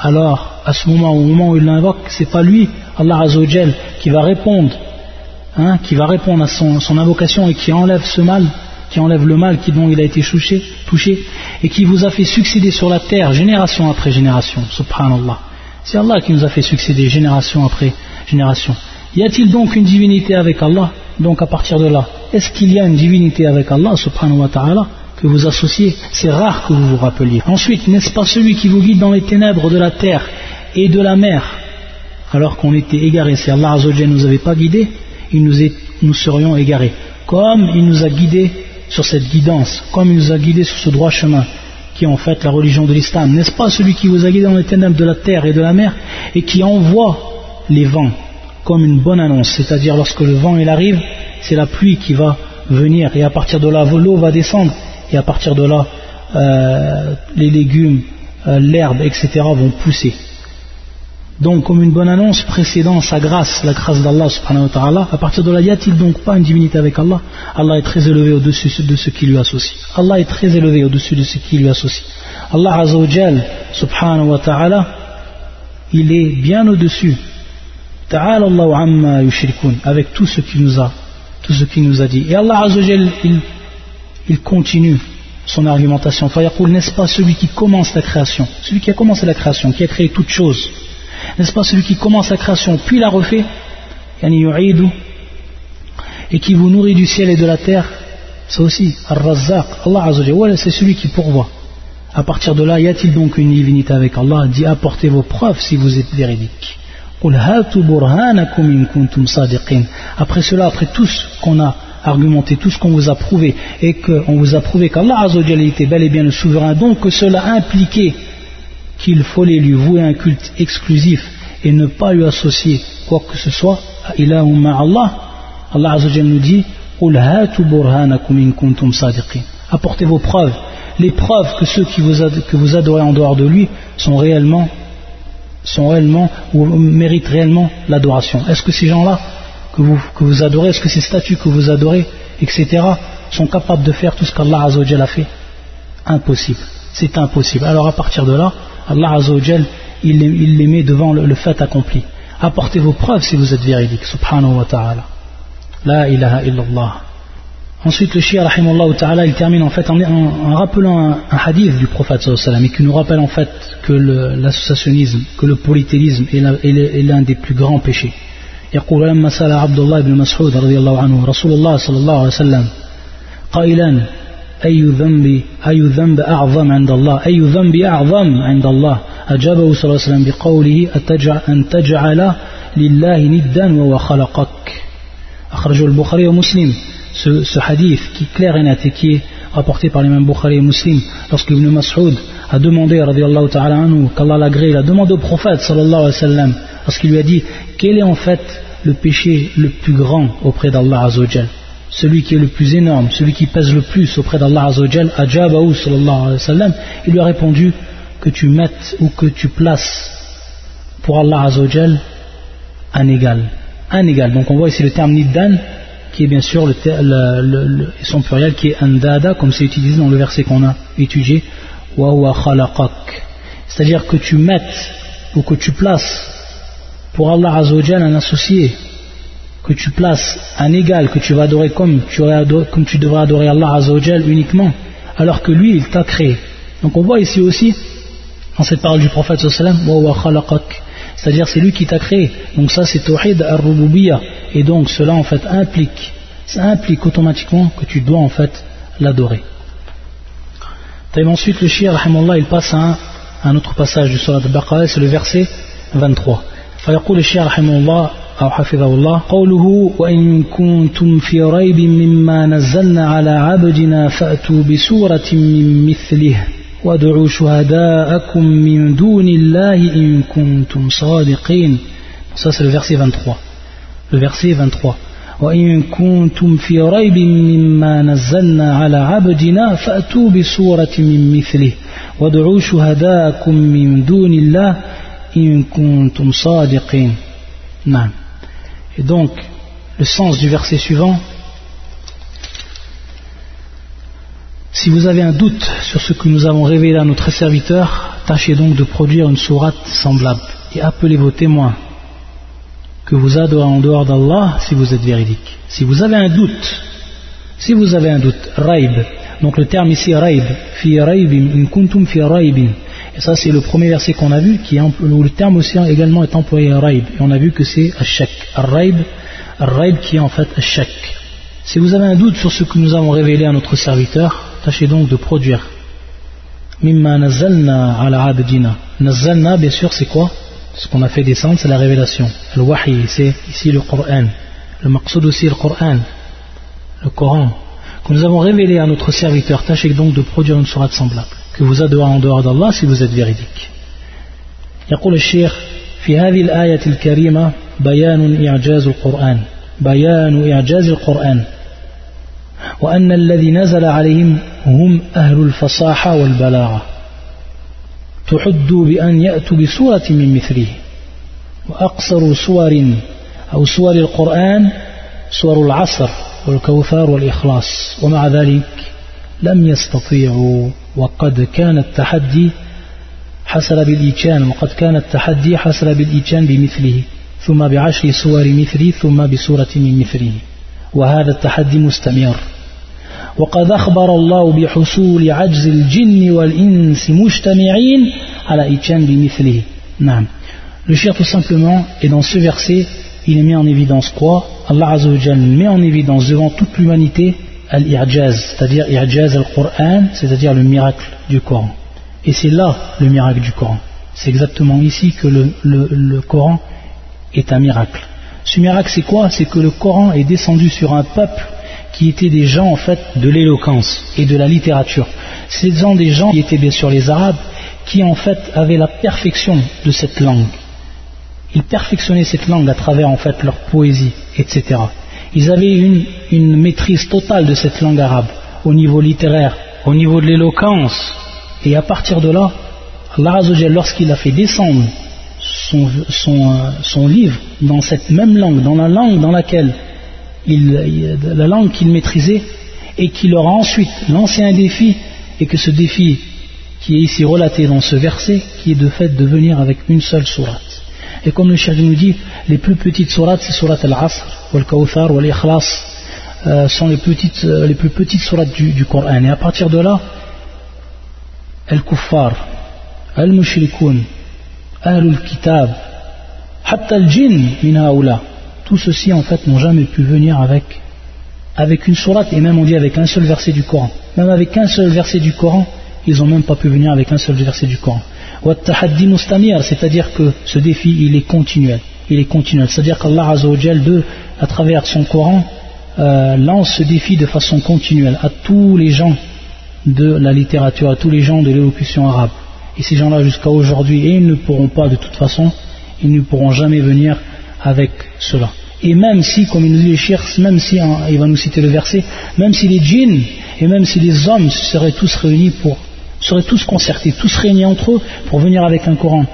S1: Alors, à ce moment, au moment où il l'invoque, c'est pas lui, Allah Azzawajal, qui va répondre, hein, qui va répondre à son, invocation et qui enlève ce mal, qui enlève le mal dont il a été touché, touché, et qui vous a fait succéder sur la terre génération après génération, subhanallah. C'est Allah qui nous a fait succéder génération après génération. Y a-t-il donc une divinité avec Allah? Donc à partir de là, est-ce qu'il y a une divinité avec Allah, subhanahu wa ta'ala, que vous associez C'est rare que vous vous rappeliez. Ensuite, n'est-ce pas celui qui vous guide dans les ténèbres de la terre et de la mer alors qu'on était égarés Si Allah ne nous avait pas guidés, nous, nous serions égarés. Comme il nous a guidés sur cette guidance, comme il nous a guidés sur ce droit chemin, qui est en fait la religion de l'islam. N'est-ce pas celui qui vous a guidé dans les ténèbres de la terre et de la mer et qui envoie les vents comme une bonne annonce, c'est-à-dire lorsque le vent arrive, c'est la pluie qui va venir et à partir de là l'eau va descendre et à partir de là euh, les légumes, euh, l'herbe, etc. vont pousser. Donc, comme une bonne annonce précédant sa grâce, la grâce d'Allah subhanahu wa ta'ala, à partir de là, y a-t-il donc pas une divinité avec Allah? Allah est très élevé au-dessus de ce qui lui associe. Allah est très élevé au-dessus de ce qui lui associe. Allah azawajal subhanahu wa ta'ala, il est bien au-dessus. Ta'ala Allah amma yushrikun, avec tout ce qu'il nous a, tout ce qu'il nous a dit. Et Allah azawajal, il, il continue son argumentation. n'est-ce pas celui qui commence la création, celui qui a commencé la création, qui a créé toutes choses n'est-ce pas celui qui commence la création puis la refait et qui vous nourrit du ciel et de la terre ça aussi Ar-Razzaq Allah c'est celui qui pourvoit. À partir de là y a-t-il donc une divinité avec Allah? Dit apportez vos preuves si vous êtes véridiques après cela après tout ce qu'on a argumenté tout ce qu'on vous a prouvé et qu'on vous a prouvé qu'Allah était bel et bien le souverain donc que cela impliquait qu'il fallait lui vouer un culte exclusif et ne pas lui associer quoi que ce soit à Allah, Allah Azzawajal nous dit Apportez vos preuves. Les preuves que ceux qui vous que vous adorez en dehors de lui sont réellement, sont réellement ou méritent réellement l'adoration. Est-ce que ces gens-là que vous, adorez, est-ce que ces statues que vous adorez, etc., sont capables de faire tout ce qu'Allah Azzawajal a fait? Impossible. C'est impossible. Alors à partir de là, Allah Azzawajal, il, il les met devant le, fait accompli. Apportez vos preuves si vous êtes véridique, subhanahu wa ta'ala. La ilaha illallah. Ensuite, le shia, ta'ala, il termine en fait en, rappelant un, hadith du prophète sallallahu et qui nous rappelle en fait que l'associationnisme, que le polythéisme est l'un des plus grands péchés. يقول لما سأل عبد الله بن مسعود رضي الله عنه رسول الله صلى الله عليه وسلم قائلا أي ذنب أي ذنب أعظم عند الله؟ أي ذنب أعظم عند الله؟ أجابه صلى الله عليه وسلم بقوله أتجع أن تجعل لله ندا وهو خلقك. أخرجه البخاري ومسلم. Ce, ce hadith qui est clair et net et qui est rapporté par les mêmes Bukhari et Muslim lorsqu'Ibn Mas'ud a demandé qu'Allah l'agrée, il a demandé au prophète sallallahu alayhi wa sallam lorsqu'il lui a dit quel est en fait le péché le plus grand auprès d'Allah azawajal celui qui est le plus énorme, celui qui pèse le plus auprès d'Allah Azzawajal, Ajabahu sallallahu alayhi wa il lui a répondu que tu mettes ou que tu places pour Allah Azzawajal un égal. Un égal. Donc on voit ici le terme niddan, qui est bien sûr son pluriel qui est andada, comme c'est utilisé dans le verset qu'on a étudié, C'est-à-dire que tu mettes ou que tu places pour Allah Azzawajal un associé, que tu places un égal, que tu vas adorer comme tu, comme tu devrais adorer Allah Azzawajal uniquement, alors que lui il t'a créé. Donc on voit ici aussi, dans cette parole du prophète c'est-à-dire c'est lui qui t'a créé. Donc ça c'est Tawhid al-Rububiyya. Et donc cela en fait implique, ça implique automatiquement que tu dois en fait l'adorer. Ensuite le shir, il passe à un, autre passage du Surat al-Baqarah, c'est le verset 23. فيقول الشيخ رحمه الله أو حفظه الله قوله وإن كنتم في ريب مما نزلنا على عبدنا فأتوا بسورة من مثله وادعوا شهداءكم من دون الله إن كنتم صادقين Ça c'est le verset 23. Le verset 23. وإن كنتم في ريب مما نزلنا على عبدنا فأتوا بسورة من مثله وادعوا شهداءكم من دون الله Et donc, le sens du verset suivant, si vous avez un doute sur ce que nous avons révélé à notre serviteur, tâchez donc de produire une sourate semblable et appelez vos témoins que vous adorez en dehors d'Allah si vous êtes véridique. Si vous avez un doute, si vous avez un doute, raib, donc le terme ici raib, fi raibim, in kuntum fi raibim, et ça c'est le premier verset qu'on a vu, où le terme aussi également est employé raib, et on a vu que c'est ashak, raib, raib qui est en fait ashak. Si vous avez un doute sur ce que nous avons révélé à notre serviteur, tâchez donc de produire. Mimma nazalna ala abdina. Nazalna, bien sûr, c'est quoi? Ce qu'on a fait descendre, c'est la révélation. Le wahi, c'est ici le Coran. Le maqsoud aussi, le Coran. Le Coran. Que nous avons révélé à notre serviteur, tâchez donc de produire une sourate semblable. Que vous adorez en dehors d'Allah si vous êtes véridique. يقول الشيخ في هذه الآية الكريمة بيان إعجاز القرآن. بيان إعجاز القرآن. وأن الذي نزل عليهم هم أهل الفصاحة والبلاغة. تحدوا بأن يأتوا بسورة من مثله. وأقصر صور أو صور القرآن صور العصر والكوثر والإخلاص. ومع ذلك لم يستطيعوا وقد كان التحدي حصل بالإيجان وقد كان التحدي حصل بالإيجان بمثله ثم بعشر صور مثله ثم بسورة من مثله وهذا التحدي مستمر. وقد أخبر الله بحصول عجز الجن والإنس مجتمعين على إتيان بمثله. نعم. Le shir tout simplement, et dans ce verset, il mis en évidence quoi? Allah Azzawajal met en évidence devant toute l'humanité al-i'jaz, c'est-à-dire al-Qur'an, c'est-à-dire le miracle du Coran. Et c'est là le miracle du Coran. C'est exactement ici que le, Coran est un miracle. Ce miracle c'est quoi? C'est que le Coran est descendu sur un peuple qui étaient des gens en fait de l'éloquence et de la littérature. Ce sont des gens qui étaient bien sûr les Arabes, qui en fait avaient la perfection de cette langue. Ils perfectionnaient cette langue à travers en fait leur poésie, etc. Ils avaient une, maîtrise totale de cette langue arabe au niveau littéraire, au niveau de l'éloquence. Et à partir de là, Allah lorsqu'il a fait descendre euh, son livre dans cette même langue, dans la langue dans laquelle la langue qu'il maîtrisait et qu'il aura ensuite lancé un défi et que ce défi qui est ici relaté dans ce verset qui est de fait de venir avec une seule sourate et comme le chef nous dit les plus petites sourates c'est surat al-Asr ou al-Kawthar ou al-Ikhlas euh, sont euh, les plus petites sourates du, Coran et à partir de là al-Kuffar al-Mushrikun al-Kitab hatta al-Jinn min tout ceci en fait n'ont jamais pu venir avec, avec une sourate et même on dit avec un seul verset du Coran. Même avec un seul verset du Coran, ils n'ont même pas pu venir avec un seul verset du Coran. C'est-à-dire que ce défi il est continuel. Il est continuel. C'est-à-dire qu'Allah à travers son Coran, euh, lance ce défi de façon continuelle à tous les gens de la littérature, à tous les gens de l'élocution arabe. Et ces gens-là jusqu'à aujourd'hui, et ils ne pourront pas de toute façon, ils ne pourront jamais venir avec cela. Et même si, comme il nous dit les chirs, même si, hein, il va nous citer le verset, même si les djinns et même si les hommes seraient tous réunis pour, seraient tous concertés, tous réunis entre eux pour venir avec un Coran,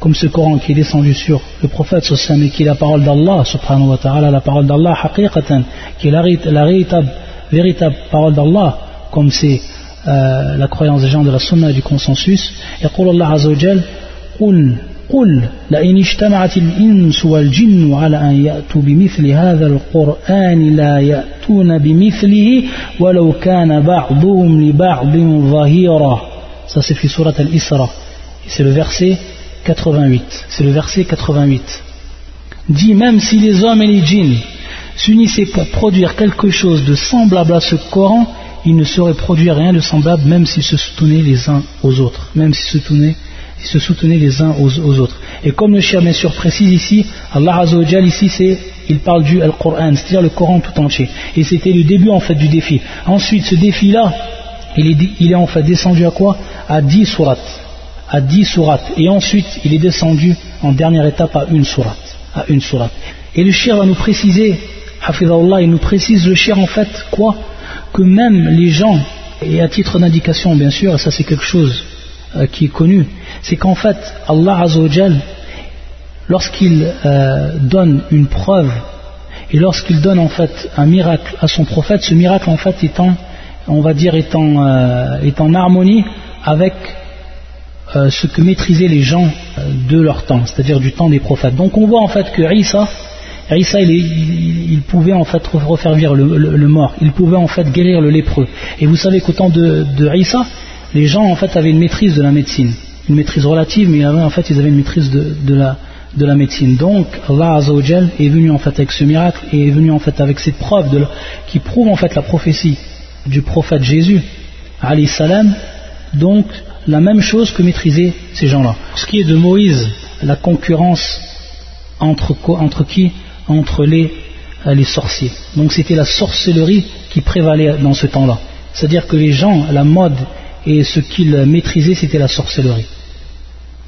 S1: comme ce Coran qui est descendu sur le prophète et qui est la parole d'Allah, subhanahu wa ta'ala, la parole d'Allah, haqiqatan, qui est la, véritable, parole d'Allah, comme c'est euh, la croyance des gens de la sunna et du consensus. Et قل قل لئن اجتمعت الإنس والجن على أن يأتوا بمثل هذا القرآن لا يأتون بمثله ولو كان بعضهم لبعض ظهيرا Ça c'est في سورة الإسراء C'est le verset 88. C'est le verset 88. Dit même si les hommes et les djinns s'unissaient pour produire quelque chose de semblable à ce Coran, ils ne sauraient produire rien de semblable même s'ils se soutenaient les uns aux autres. Même s'ils se soutenaient, se soutenaient les uns aux, autres. Et comme le cher bien sûr précise ici, Allah Azzawajal ici c'est, il parle du Al-Qur'an, c'est-à-dire le Coran tout entier. Et c'était le début en fait du défi. Ensuite ce défi-là, il est, il est en fait descendu à quoi? À 10 sourates à 10 sourates et ensuite il est descendu en dernière étape à une sourate et le shir va nous préciser Hafidahullah il nous précise le shir en fait quoi? Que même les gens et à titre d'indication bien sûr ça c'est quelque chose euh, qui est connu c'est qu'en fait Allah Azzawajal lorsqu'il euh, donne une preuve et lorsqu'il donne en fait un miracle à son prophète ce miracle en fait dire étant, euh, est en harmonie avec ce que maîtrisaient les gens de leur temps, c'est-à-dire du temps des prophètes. Donc on voit en fait que Isa, il, pouvait en fait refaire vivre le, mort, il pouvait en fait guérir le lépreux. Et vous savez qu'au temps de, de les gens en fait avaient une maîtrise de la médecine, une maîtrise relative, mais en fait ils avaient une maîtrise de, la, de la médecine. Donc Allah Azzawajal est venu en fait avec ce miracle et est venu en fait avec cette preuve qui prouve en fait la prophétie du prophète Jésus, alayhi salam. Donc la même chose que maîtriser ces gens-là. Ce qui est de Moïse, la concurrence entre, entre qui? Entre les, euh, les sorciers. Donc c'était la sorcellerie qui prévalait dans ce temps-là. C'est-à-dire que les gens, la mode et ce qu'ils maîtrisaient, c'était la sorcellerie.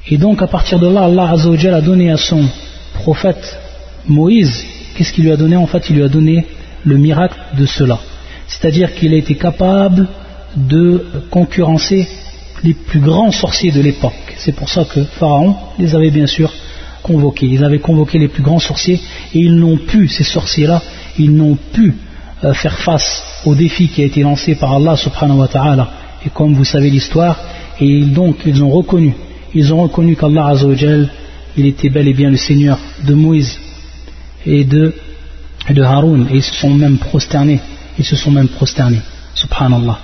S1: Et donc à partir de là, Allah a donné à son prophète Moïse, qu'est-ce qu'il lui a donné? En fait, il lui a donné le miracle de cela. C'est-à-dire qu'il a été capable de concurrencer les plus grands sorciers de l'époque. C'est pour ça que Pharaon les avait bien sûr convoqués. Ils avaient convoqué les plus grands sorciers et ils n'ont pu, ces sorciers-là, ils n'ont pu euh, faire face au défi qui a été lancé par Allah subhanahu wa ta'ala. Et comme vous savez l'histoire, et donc ils ont reconnu, ils ont reconnu qu'Allah azawajal, il était bel et bien le Seigneur de Moïse et de, Haroun, et ils se sont même prosternés, ils se sont même prosternés, subhanallah.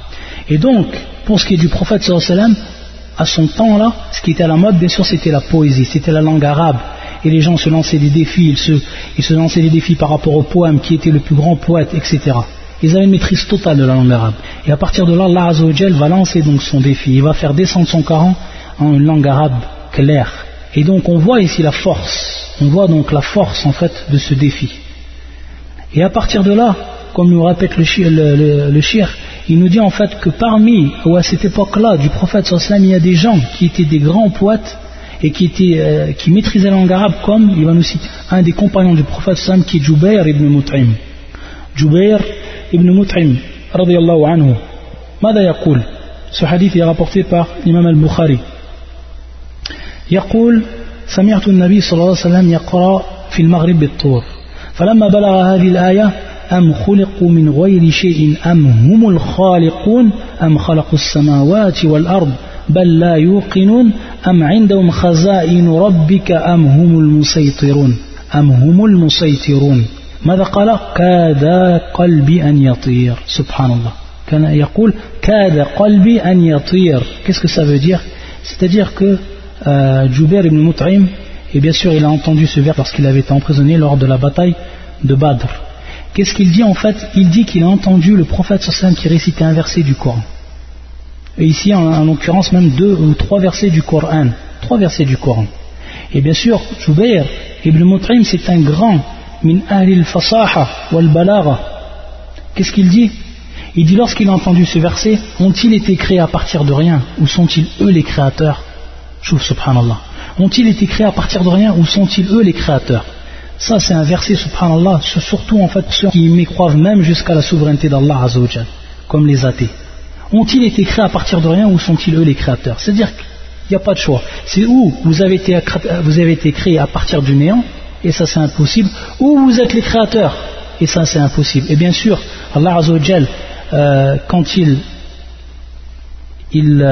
S1: Et donc, pour ce qui est du prophète sallam, à son temps-là, ce qui était à la mode, bien sûr, c'était la poésie, c'était la langue arabe. Et les gens se lançaient des défis, ils se lançaient des défis par rapport au poème, qui était le plus grand poète, etc. Ils avaient une maîtrise totale de la langue arabe. Et à partir de là, Allah Azzawajal va lancer donc son défi. Il va faire descendre son Coran en une langue arabe claire. Et donc on voit ici la force. On voit donc la force en fait de ce défi. Et à partir de là, comme nous répète le, le, le shir, il nous dit en fait que parmi, ou à cette époque-là, du prophète sallam, il y a des gens qui étaient des grands poètes et euh, qui maîtrisaient la langue arabe comme, il va nous citer, un des compagnons du prophète sallam qui est Jubair ibn Mut'im. Jubair ibn Mut'im, radiyallahu anhu. ماذا يقول Ce hadith est rapporté par l'imam al-Bukhari. يقول سمعت النبي صلى الله عليه وسلم يقرأ في المغرب بالطور فلما بلغ هذه الآية أم خلقوا من غير شيء أم هم الخالقون أم خلقوا السماوات والأرض بل لا يوقنون أم عندهم خزائن ربك أم هم المسيطرون أم هم المسيطرون ماذا قال كاد قلبي أن يطير سبحان الله كان يقول كاد قلبي أن يطير qu'est-ce que ça veut dire c'est-à-dire que euh, Jubair ibn Mut'im et bien sûr il a entendu ce vers lorsqu'il avait été emprisonné lors de la bataille de Badr Qu'est-ce qu'il dit en fait Il dit qu'il a entendu le prophète sallam qui récitait un verset du Coran. Et ici, en, l'occurrence, même deux ou trois versets du Coran. Trois versets du Coran. Et bien sûr, Jubair ibn Mut'im, c'est un grand min ahlil fasaha wal. Qu'est-ce qu'il dit? Il dit lorsqu'il a entendu ce verset, ont-ils été créés à partir de rien ou sont-ils eux les créateurs? Chouf subhanallah. Ont-ils été créés à partir de rien ou sont-ils eux les créateurs? Ça, c'est un verset, subhanallah, surtout en fait ceux qui mécroivent même jusqu'à la souveraineté d'Allah Azzawajal, comme les athées. Ont-ils été créés à partir de rien ou sont-ils eux les créateurs? C'est-à-dire qu'il n'y a pas de choix. C'est où vous avez, été, vous à partir du néant, et ça c'est impossible, ou vous êtes les créateurs, et ça c'est impossible. Et bien sûr, Allah Azzawajal, euh, quand il il,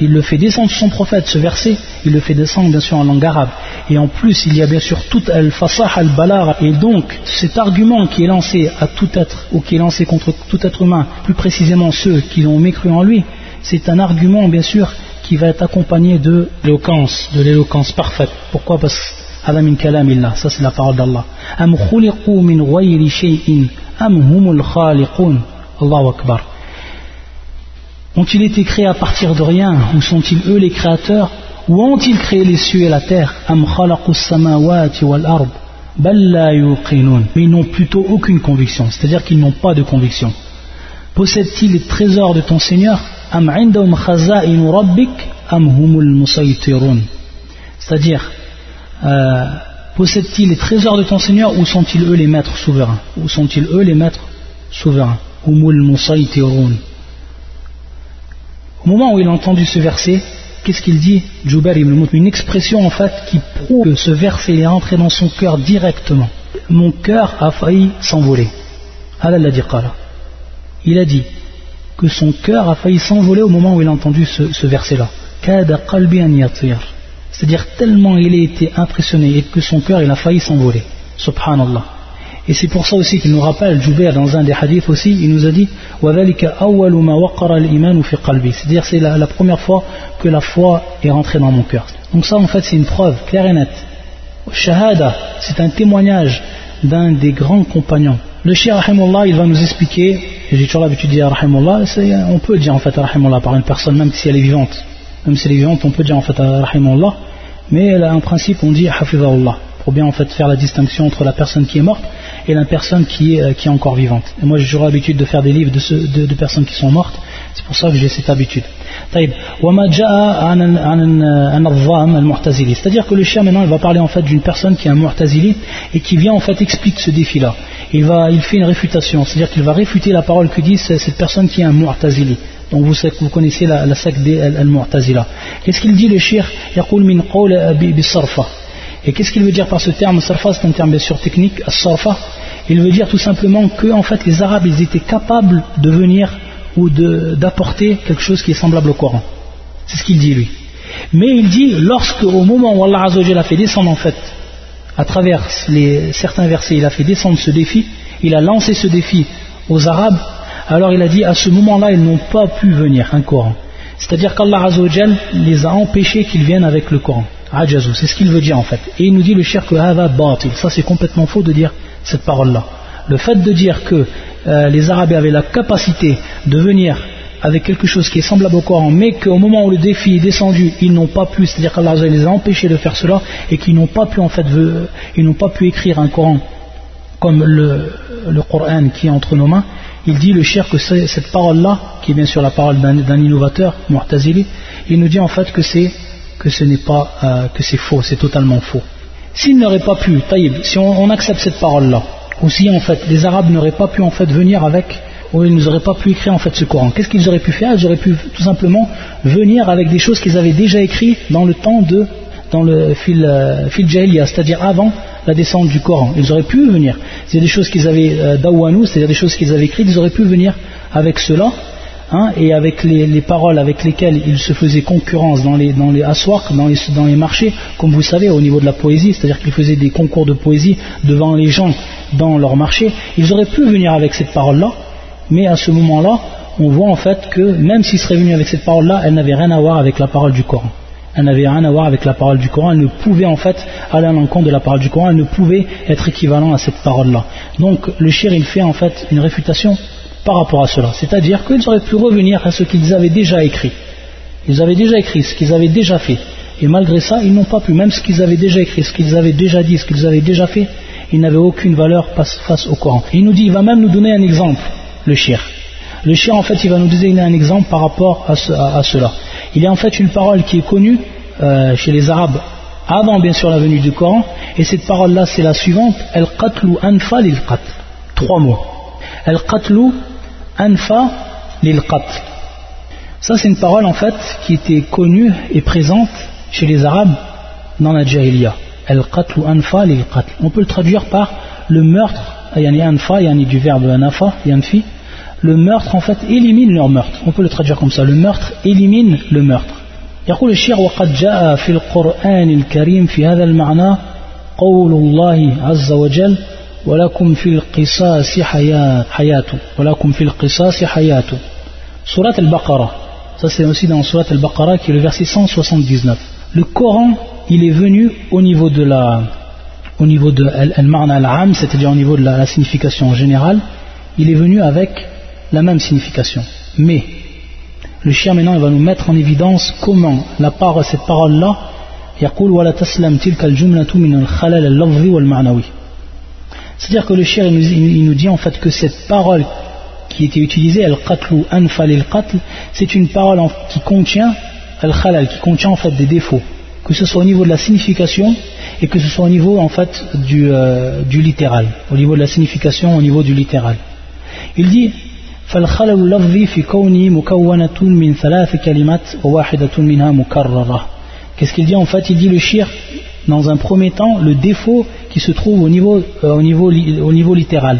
S1: il, le fait descendre son prophète, ce verset, il le fait descendre bien sûr en langue arabe. Et en plus, il y a bien sûr tout al-fasah al-balar. Et donc, cet argument qui est lancé à tout être, ou qui est lancé contre tout être humain, plus précisément ceux qui ont mécru en lui, c'est un argument bien sûr qui va être accompagné de l'éloquence, de l'éloquence parfaite. Pourquoi? Parce min kalam ça c'est la parole d'Allah. Am min ghayri shay'in am humul khaliqun. Allahu akbar. Ont-ils été créés à partir de rien Ou sont-ils eux les créateurs Ou ont-ils créé les cieux et la terre? wal ard Mais ils n'ont plutôt aucune conviction, c'est-à-dire qu'ils n'ont pas de conviction. Possèdent-ils les trésors de ton Seigneur? humul C'est-à-dire, euh, possèdent-ils les trésors de ton Seigneur ou sont-ils eux les maîtres souverains Ou sont-ils eux les maîtres souverains? Au moment où il a entendu ce verset, qu'est-ce qu'il dit Jubair ibn Une expression en fait qui prouve que ce verset est entré dans son cœur directement. Mon cœur a failli s'envoler. Il a dit que son cœur a failli s'envoler au moment où il a entendu ce, verset-là. C'est-à-dire tellement il a été impressionné et que son cœur il a failli s'envoler. Subhanallah. Et c'est pour ça aussi qu'il nous rappelle, Jubair dans un des hadiths aussi, il nous a dit C'est-à-dire c'est la, première fois que la foi est rentrée dans mon cœur. Donc ça en fait c'est une preuve claire et nette. Shahada, c'est un témoignage d'un des grands compagnons. Le Shia il va nous expliquer, j'ai toujours l'habitude de dire on peut dire en fait par une personne même si elle est vivante. Même si elle est vivante, on peut dire en fait Rahimullah, mais en principe on dit Hafizahullah pour bien en fait faire la distinction entre la personne qui est morte et la personne qui est, euh, qui est encore vivante. Et moi j'ai toujours l'habitude de faire des livres de, de, personnes qui sont mortes, c'est pour ça que j'ai cette habitude. C'est-à-dire que le chien maintenant il va parler en fait d'une personne qui est un mu'tazili et qui vient en fait explique ce défi-là. Il, va, il fait une réfutation, c'est-à-dire qu'il va réfuter la parole que dit cette personne qui est un mu'tazili. Vous, connaissez la, secte des al-mu'tazila. Qu'est-ce qu'il dit le shir et qu'est-ce qu'il veut dire par ce terme? Sarfa, c'est un terme bien sûr technique. Sarfa, il veut dire tout simplement que en fait, les Arabes ils étaient capables de venir ou d'apporter quelque chose qui est semblable au Coran. C'est ce qu'il dit lui. Mais il dit, lorsque au moment où Allah a fait descendre en fait, à travers certains versets, il a fait descendre ce défi, il a lancé ce défi aux Arabes, alors il a dit à ce moment-là, ils n'ont pas pu venir un Coran. C'est-à-dire qu'Allah les a empêchés qu'ils viennent avec le Coran c'est ce qu'il veut dire en fait. Et il nous dit le hava batil. Ça c'est complètement faux de dire cette parole-là. Le fait de dire que euh, les Arabes avaient la capacité de venir avec quelque chose qui est semblable au Coran, mais qu'au moment où le défi est descendu, ils n'ont pas pu, c'est-à-dire qu'Allah les a empêchés de faire cela, et qu'ils n'ont pas pu en fait, n'ont pas pu écrire un Coran comme le, Coran qui est entre nos mains. Il dit le shirk que cette parole-là, qui est bien sûr la parole d'un innovateur, Mu'tazili, il nous dit en fait que c'est ce n'est pas, euh, que c'est faux, c'est totalement faux. S'ils n'auraient pas pu, taïb, si on, accepte cette parole-là, ou si en fait les Arabes n'auraient pas pu en fait venir avec, ou ils n'auraient pas pu écrire en fait ce Coran, qu'est-ce qu'ils auraient pu faire? Ils auraient pu tout simplement venir avec des choses qu'ils avaient déjà écrites dans le temps de, dans le fil, euh, fil c'est-à-dire avant la descente du Coran. Ils auraient pu venir. C'est des choses qu'ils avaient euh, dawanou, c'est-à-dire des choses qu'ils avaient écrites, ils auraient pu venir avec cela Hein, et avec les, paroles avec lesquelles il se faisait concurrence dans les, dans les dans les, marchés, comme vous savez, au niveau de la poésie, c'est-à-dire qu'ils faisaient des concours de poésie devant les gens dans leur marché, ils auraient pu venir avec cette parole-là, mais à ce moment-là, on voit en fait que même s'ils seraient venus avec cette parole-là, elle n'avait rien à voir avec la parole du Coran. Elle n'avait rien à voir avec la parole du Coran, elle ne pouvait en fait aller à l'encontre de la parole du Coran, elle ne pouvait être équivalent à cette parole-là. Donc le shir il fait en fait une réfutation par rapport à cela. C'est-à-dire qu'ils auraient pu revenir à ce qu'ils avaient déjà écrit. Ils avaient déjà écrit ce qu'ils avaient déjà fait. Et malgré ça, ils n'ont pas pu, même ce qu'ils avaient déjà écrit, ce qu'ils avaient déjà dit, ce qu'ils avaient déjà fait, ils n'avaient aucune valeur face au Coran. il nous dit, il va même nous donner un exemple, le shir. Le shir, en fait, il va nous donner un exemple par rapport à, cela. Il y a en fait une parole qui est connue euh, chez les Arabes avant, bien sûr, la venue du Coran, et cette parole-là, c'est la suivante, El-Qatlu Anfa lil-Qatl. Trois mots. El-Qatlu anfa lil qatl. Ça, c'est une parole en fait qui était connue et présente chez les Arabes dans la Jahiliya. El qatl anfa lil qatl. On peut le traduire par le meurtre, yani anfa, yani du verbe anafa, yanfi, le meurtre en fait élimine leur meurtre. On peut le traduire comme ça. Le meurtre élimine le meurtre. يقول الشيخ وقد جاء في القرآن الكريم في هذا المعنى قول الله عز وجل ولكم في القصاص حياة ولكم في القصاص حياة سورة البقرة ça c'est aussi dans Surat al-Baqarah qui est le verset 179 le Coran il est venu au niveau de la au niveau de al-ma'na al-am c'est-à-dire au niveau de la, la signification générale il est venu avec la même signification. Mais le chien maintenant il va nous mettre en évidence comment la part, cette parole là c'est-à-dire que le shir il nous dit en fait que cette parole qui était utilisée, al-qatl ou anfal c'est une parole qui contient al-khalal, qui contient en fait des défauts, que ce soit au niveau de la signification et que ce soit au niveau en fait du, euh, du littéral, au niveau de la signification, au niveau du littéral. Il dit فالخلل اللفظي في كوني مكونة من ثلاث كلمات وواحدة منها مكررة Qu'est-ce qu'il dit en fait Il dit le shir, dans un premier temps, le défaut qui se trouve au niveau, euh, au niveau, au niveau littéral.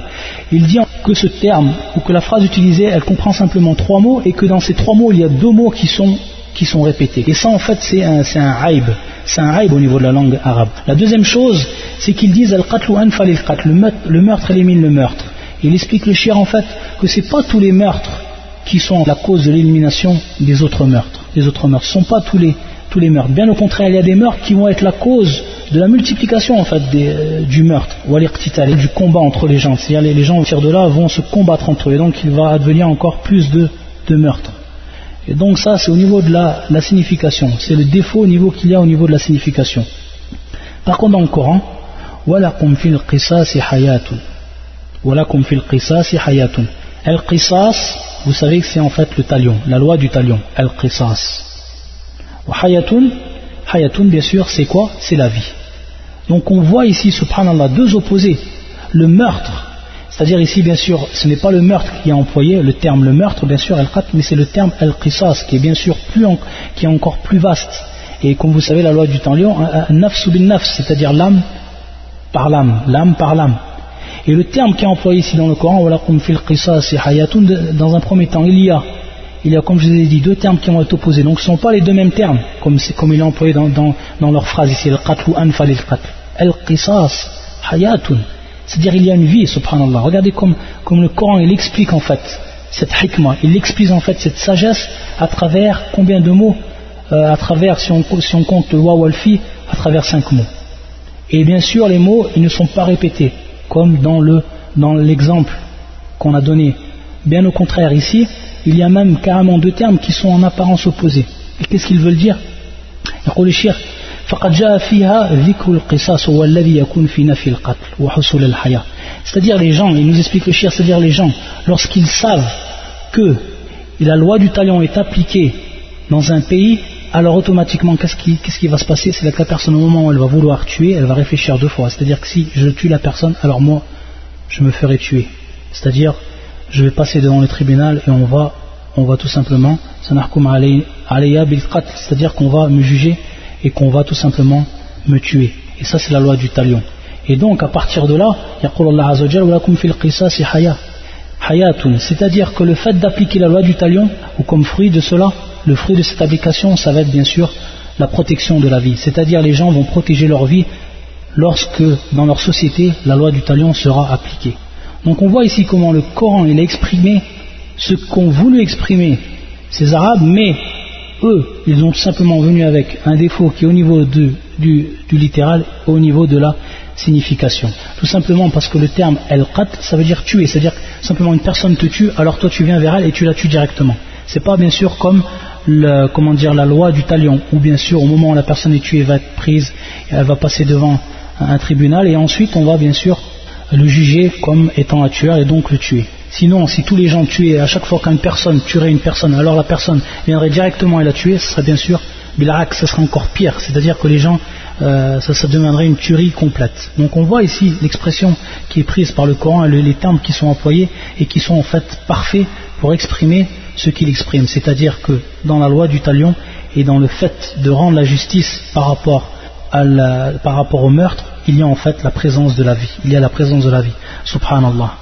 S1: Il dit que ce terme, ou que la phrase utilisée, elle comprend simplement trois mots, et que dans ces trois mots, il y a deux mots qui sont, qui sont répétés. Et ça, en fait, c'est un, c'est un haïb. C'est un haïb au niveau de la langue arabe. La deuxième chose, c'est qu'ils disent al-qatl ou anfal al-qatl. Le meurtre élimine le meurtre. Il explique le shir, en fait, que c'est pas tous les meurtres qui sont la cause de l'élimination des autres meurtres. Les autres meurtres. Ce ne sont pas tous les, tous les meurtres. Bien au contraire, il y a des meurtres qui vont être la cause de la multiplication en fait euh, du meurtre, ou et du combat entre les gens. C'est-à-dire les, les gens au de là vont se combattre entre eux, et donc il va advenir encore plus de, de meurtres. Et donc ça, c'est au niveau de la, la signification. C'est le défaut au niveau qu'il y a au niveau de la signification. Par contre, dans le Coran, وَلَكُمْ فِي الْقِصَاصِ حَيَاتٌ وَلَكُمْ فِي الْقِصَاصِ حَيَاتٌ Al-Qisas, vous savez que c'est en fait le talion, la loi du talion, Al-Qisas. Hayatun, hayatun bien sûr, c'est quoi C'est la vie. Donc on voit ici, subhanallah, deux opposés. Le meurtre, c'est-à-dire ici, bien sûr, ce n'est pas le meurtre qui est employé, le terme le meurtre, bien sûr, al-qat, mais c'est le terme al-qisas, qui est bien sûr plus qui est encore plus vaste. Et comme vous savez, la loi du temps lion, nafs bin nafs, c'est-à-dire l'âme par l'âme, l'âme par l'âme. Et le terme qui est employé ici dans le Coran, dans un premier temps, il y a il y a, comme je vous ai dit, deux termes qui vont être opposés. Donc ce ne sont pas les deux mêmes termes, comme, comme il est employé dans, leur phrase ici, al-qatl ou anfal al-qatl. Al-qisas, hayatun. C'est-à-dire il y a une vie, subhanallah. Regardez comme, comme le Coran, il explique en fait cette hikmah, il explique en fait cette sagesse à travers combien de mots euh, À travers, si on, compte le wa ou à travers cinq mots. Et bien sûr, les mots, ils ne sont pas répétés, comme dans l'exemple dans qu'on a donné. Bien au contraire, ici, il y a même carrément deux termes qui sont en apparence opposés. Et qu'est-ce qu'ils veulent dire? C'est-à-dire les gens, il nous explique le shir, c'est-à-dire les gens, lorsqu'ils savent que la loi du talion est appliquée dans un pays, alors automatiquement, qu'est-ce qui, va se passer? C'est que la personne, au moment où elle va vouloir tuer, elle va réfléchir deux fois. C'est-à-dire que si je tue la personne, alors moi, je me ferai tuer. C'est-à-dire, je vais passer devant le tribunal et on va, on va tout simplement, c'est-à-dire qu'on va me juger et qu'on va tout simplement me tuer. Et ça, c'est la loi du talion. Et donc, à partir de là, c'est-à-dire que le fait d'appliquer la loi du talion, ou comme fruit de cela, le fruit de cette application, ça va être bien sûr la protection de la vie. C'est-à-dire les gens vont protéger leur vie lorsque, dans leur société, la loi du talion sera appliquée. Donc on voit ici comment le Coran il a exprimé ce qu'ont voulu exprimer ces Arabes, mais eux, ils ont simplement venu avec un défaut qui est au niveau du, littéral, au niveau de la signification. Tout simplement parce que le terme el-qat, ça veut dire tuer, c'est-à-dire simplement une personne te tue, alors toi tu viens vers elle et tu la tues directement. C'est pas bien sûr comme comment dire, la loi du talion, où bien sûr au moment où la personne est tuée, elle va être prise, elle va passer devant un tribunal et ensuite on va bien sûr le juger comme étant un tueur et donc le tuer. Sinon, si tous les gens tuaient, à chaque fois qu'une personne tuerait une personne, alors la personne viendrait directement et la tuer, ce serait bien sûr, Bilarak, ce serait encore pire. C'est-à-dire que les gens, euh, ça, demanderait une tuerie complète. Donc on voit ici l'expression qui est prise par le Coran, les termes qui sont employés et qui sont en fait parfaits pour exprimer ce qu'il exprime. C'est-à-dire que dans la loi du talion et dans le fait de rendre la justice par rapport, au meurtre, il y a en fait la présence de la vie. Il y a la présence de la vie. Subhanallah.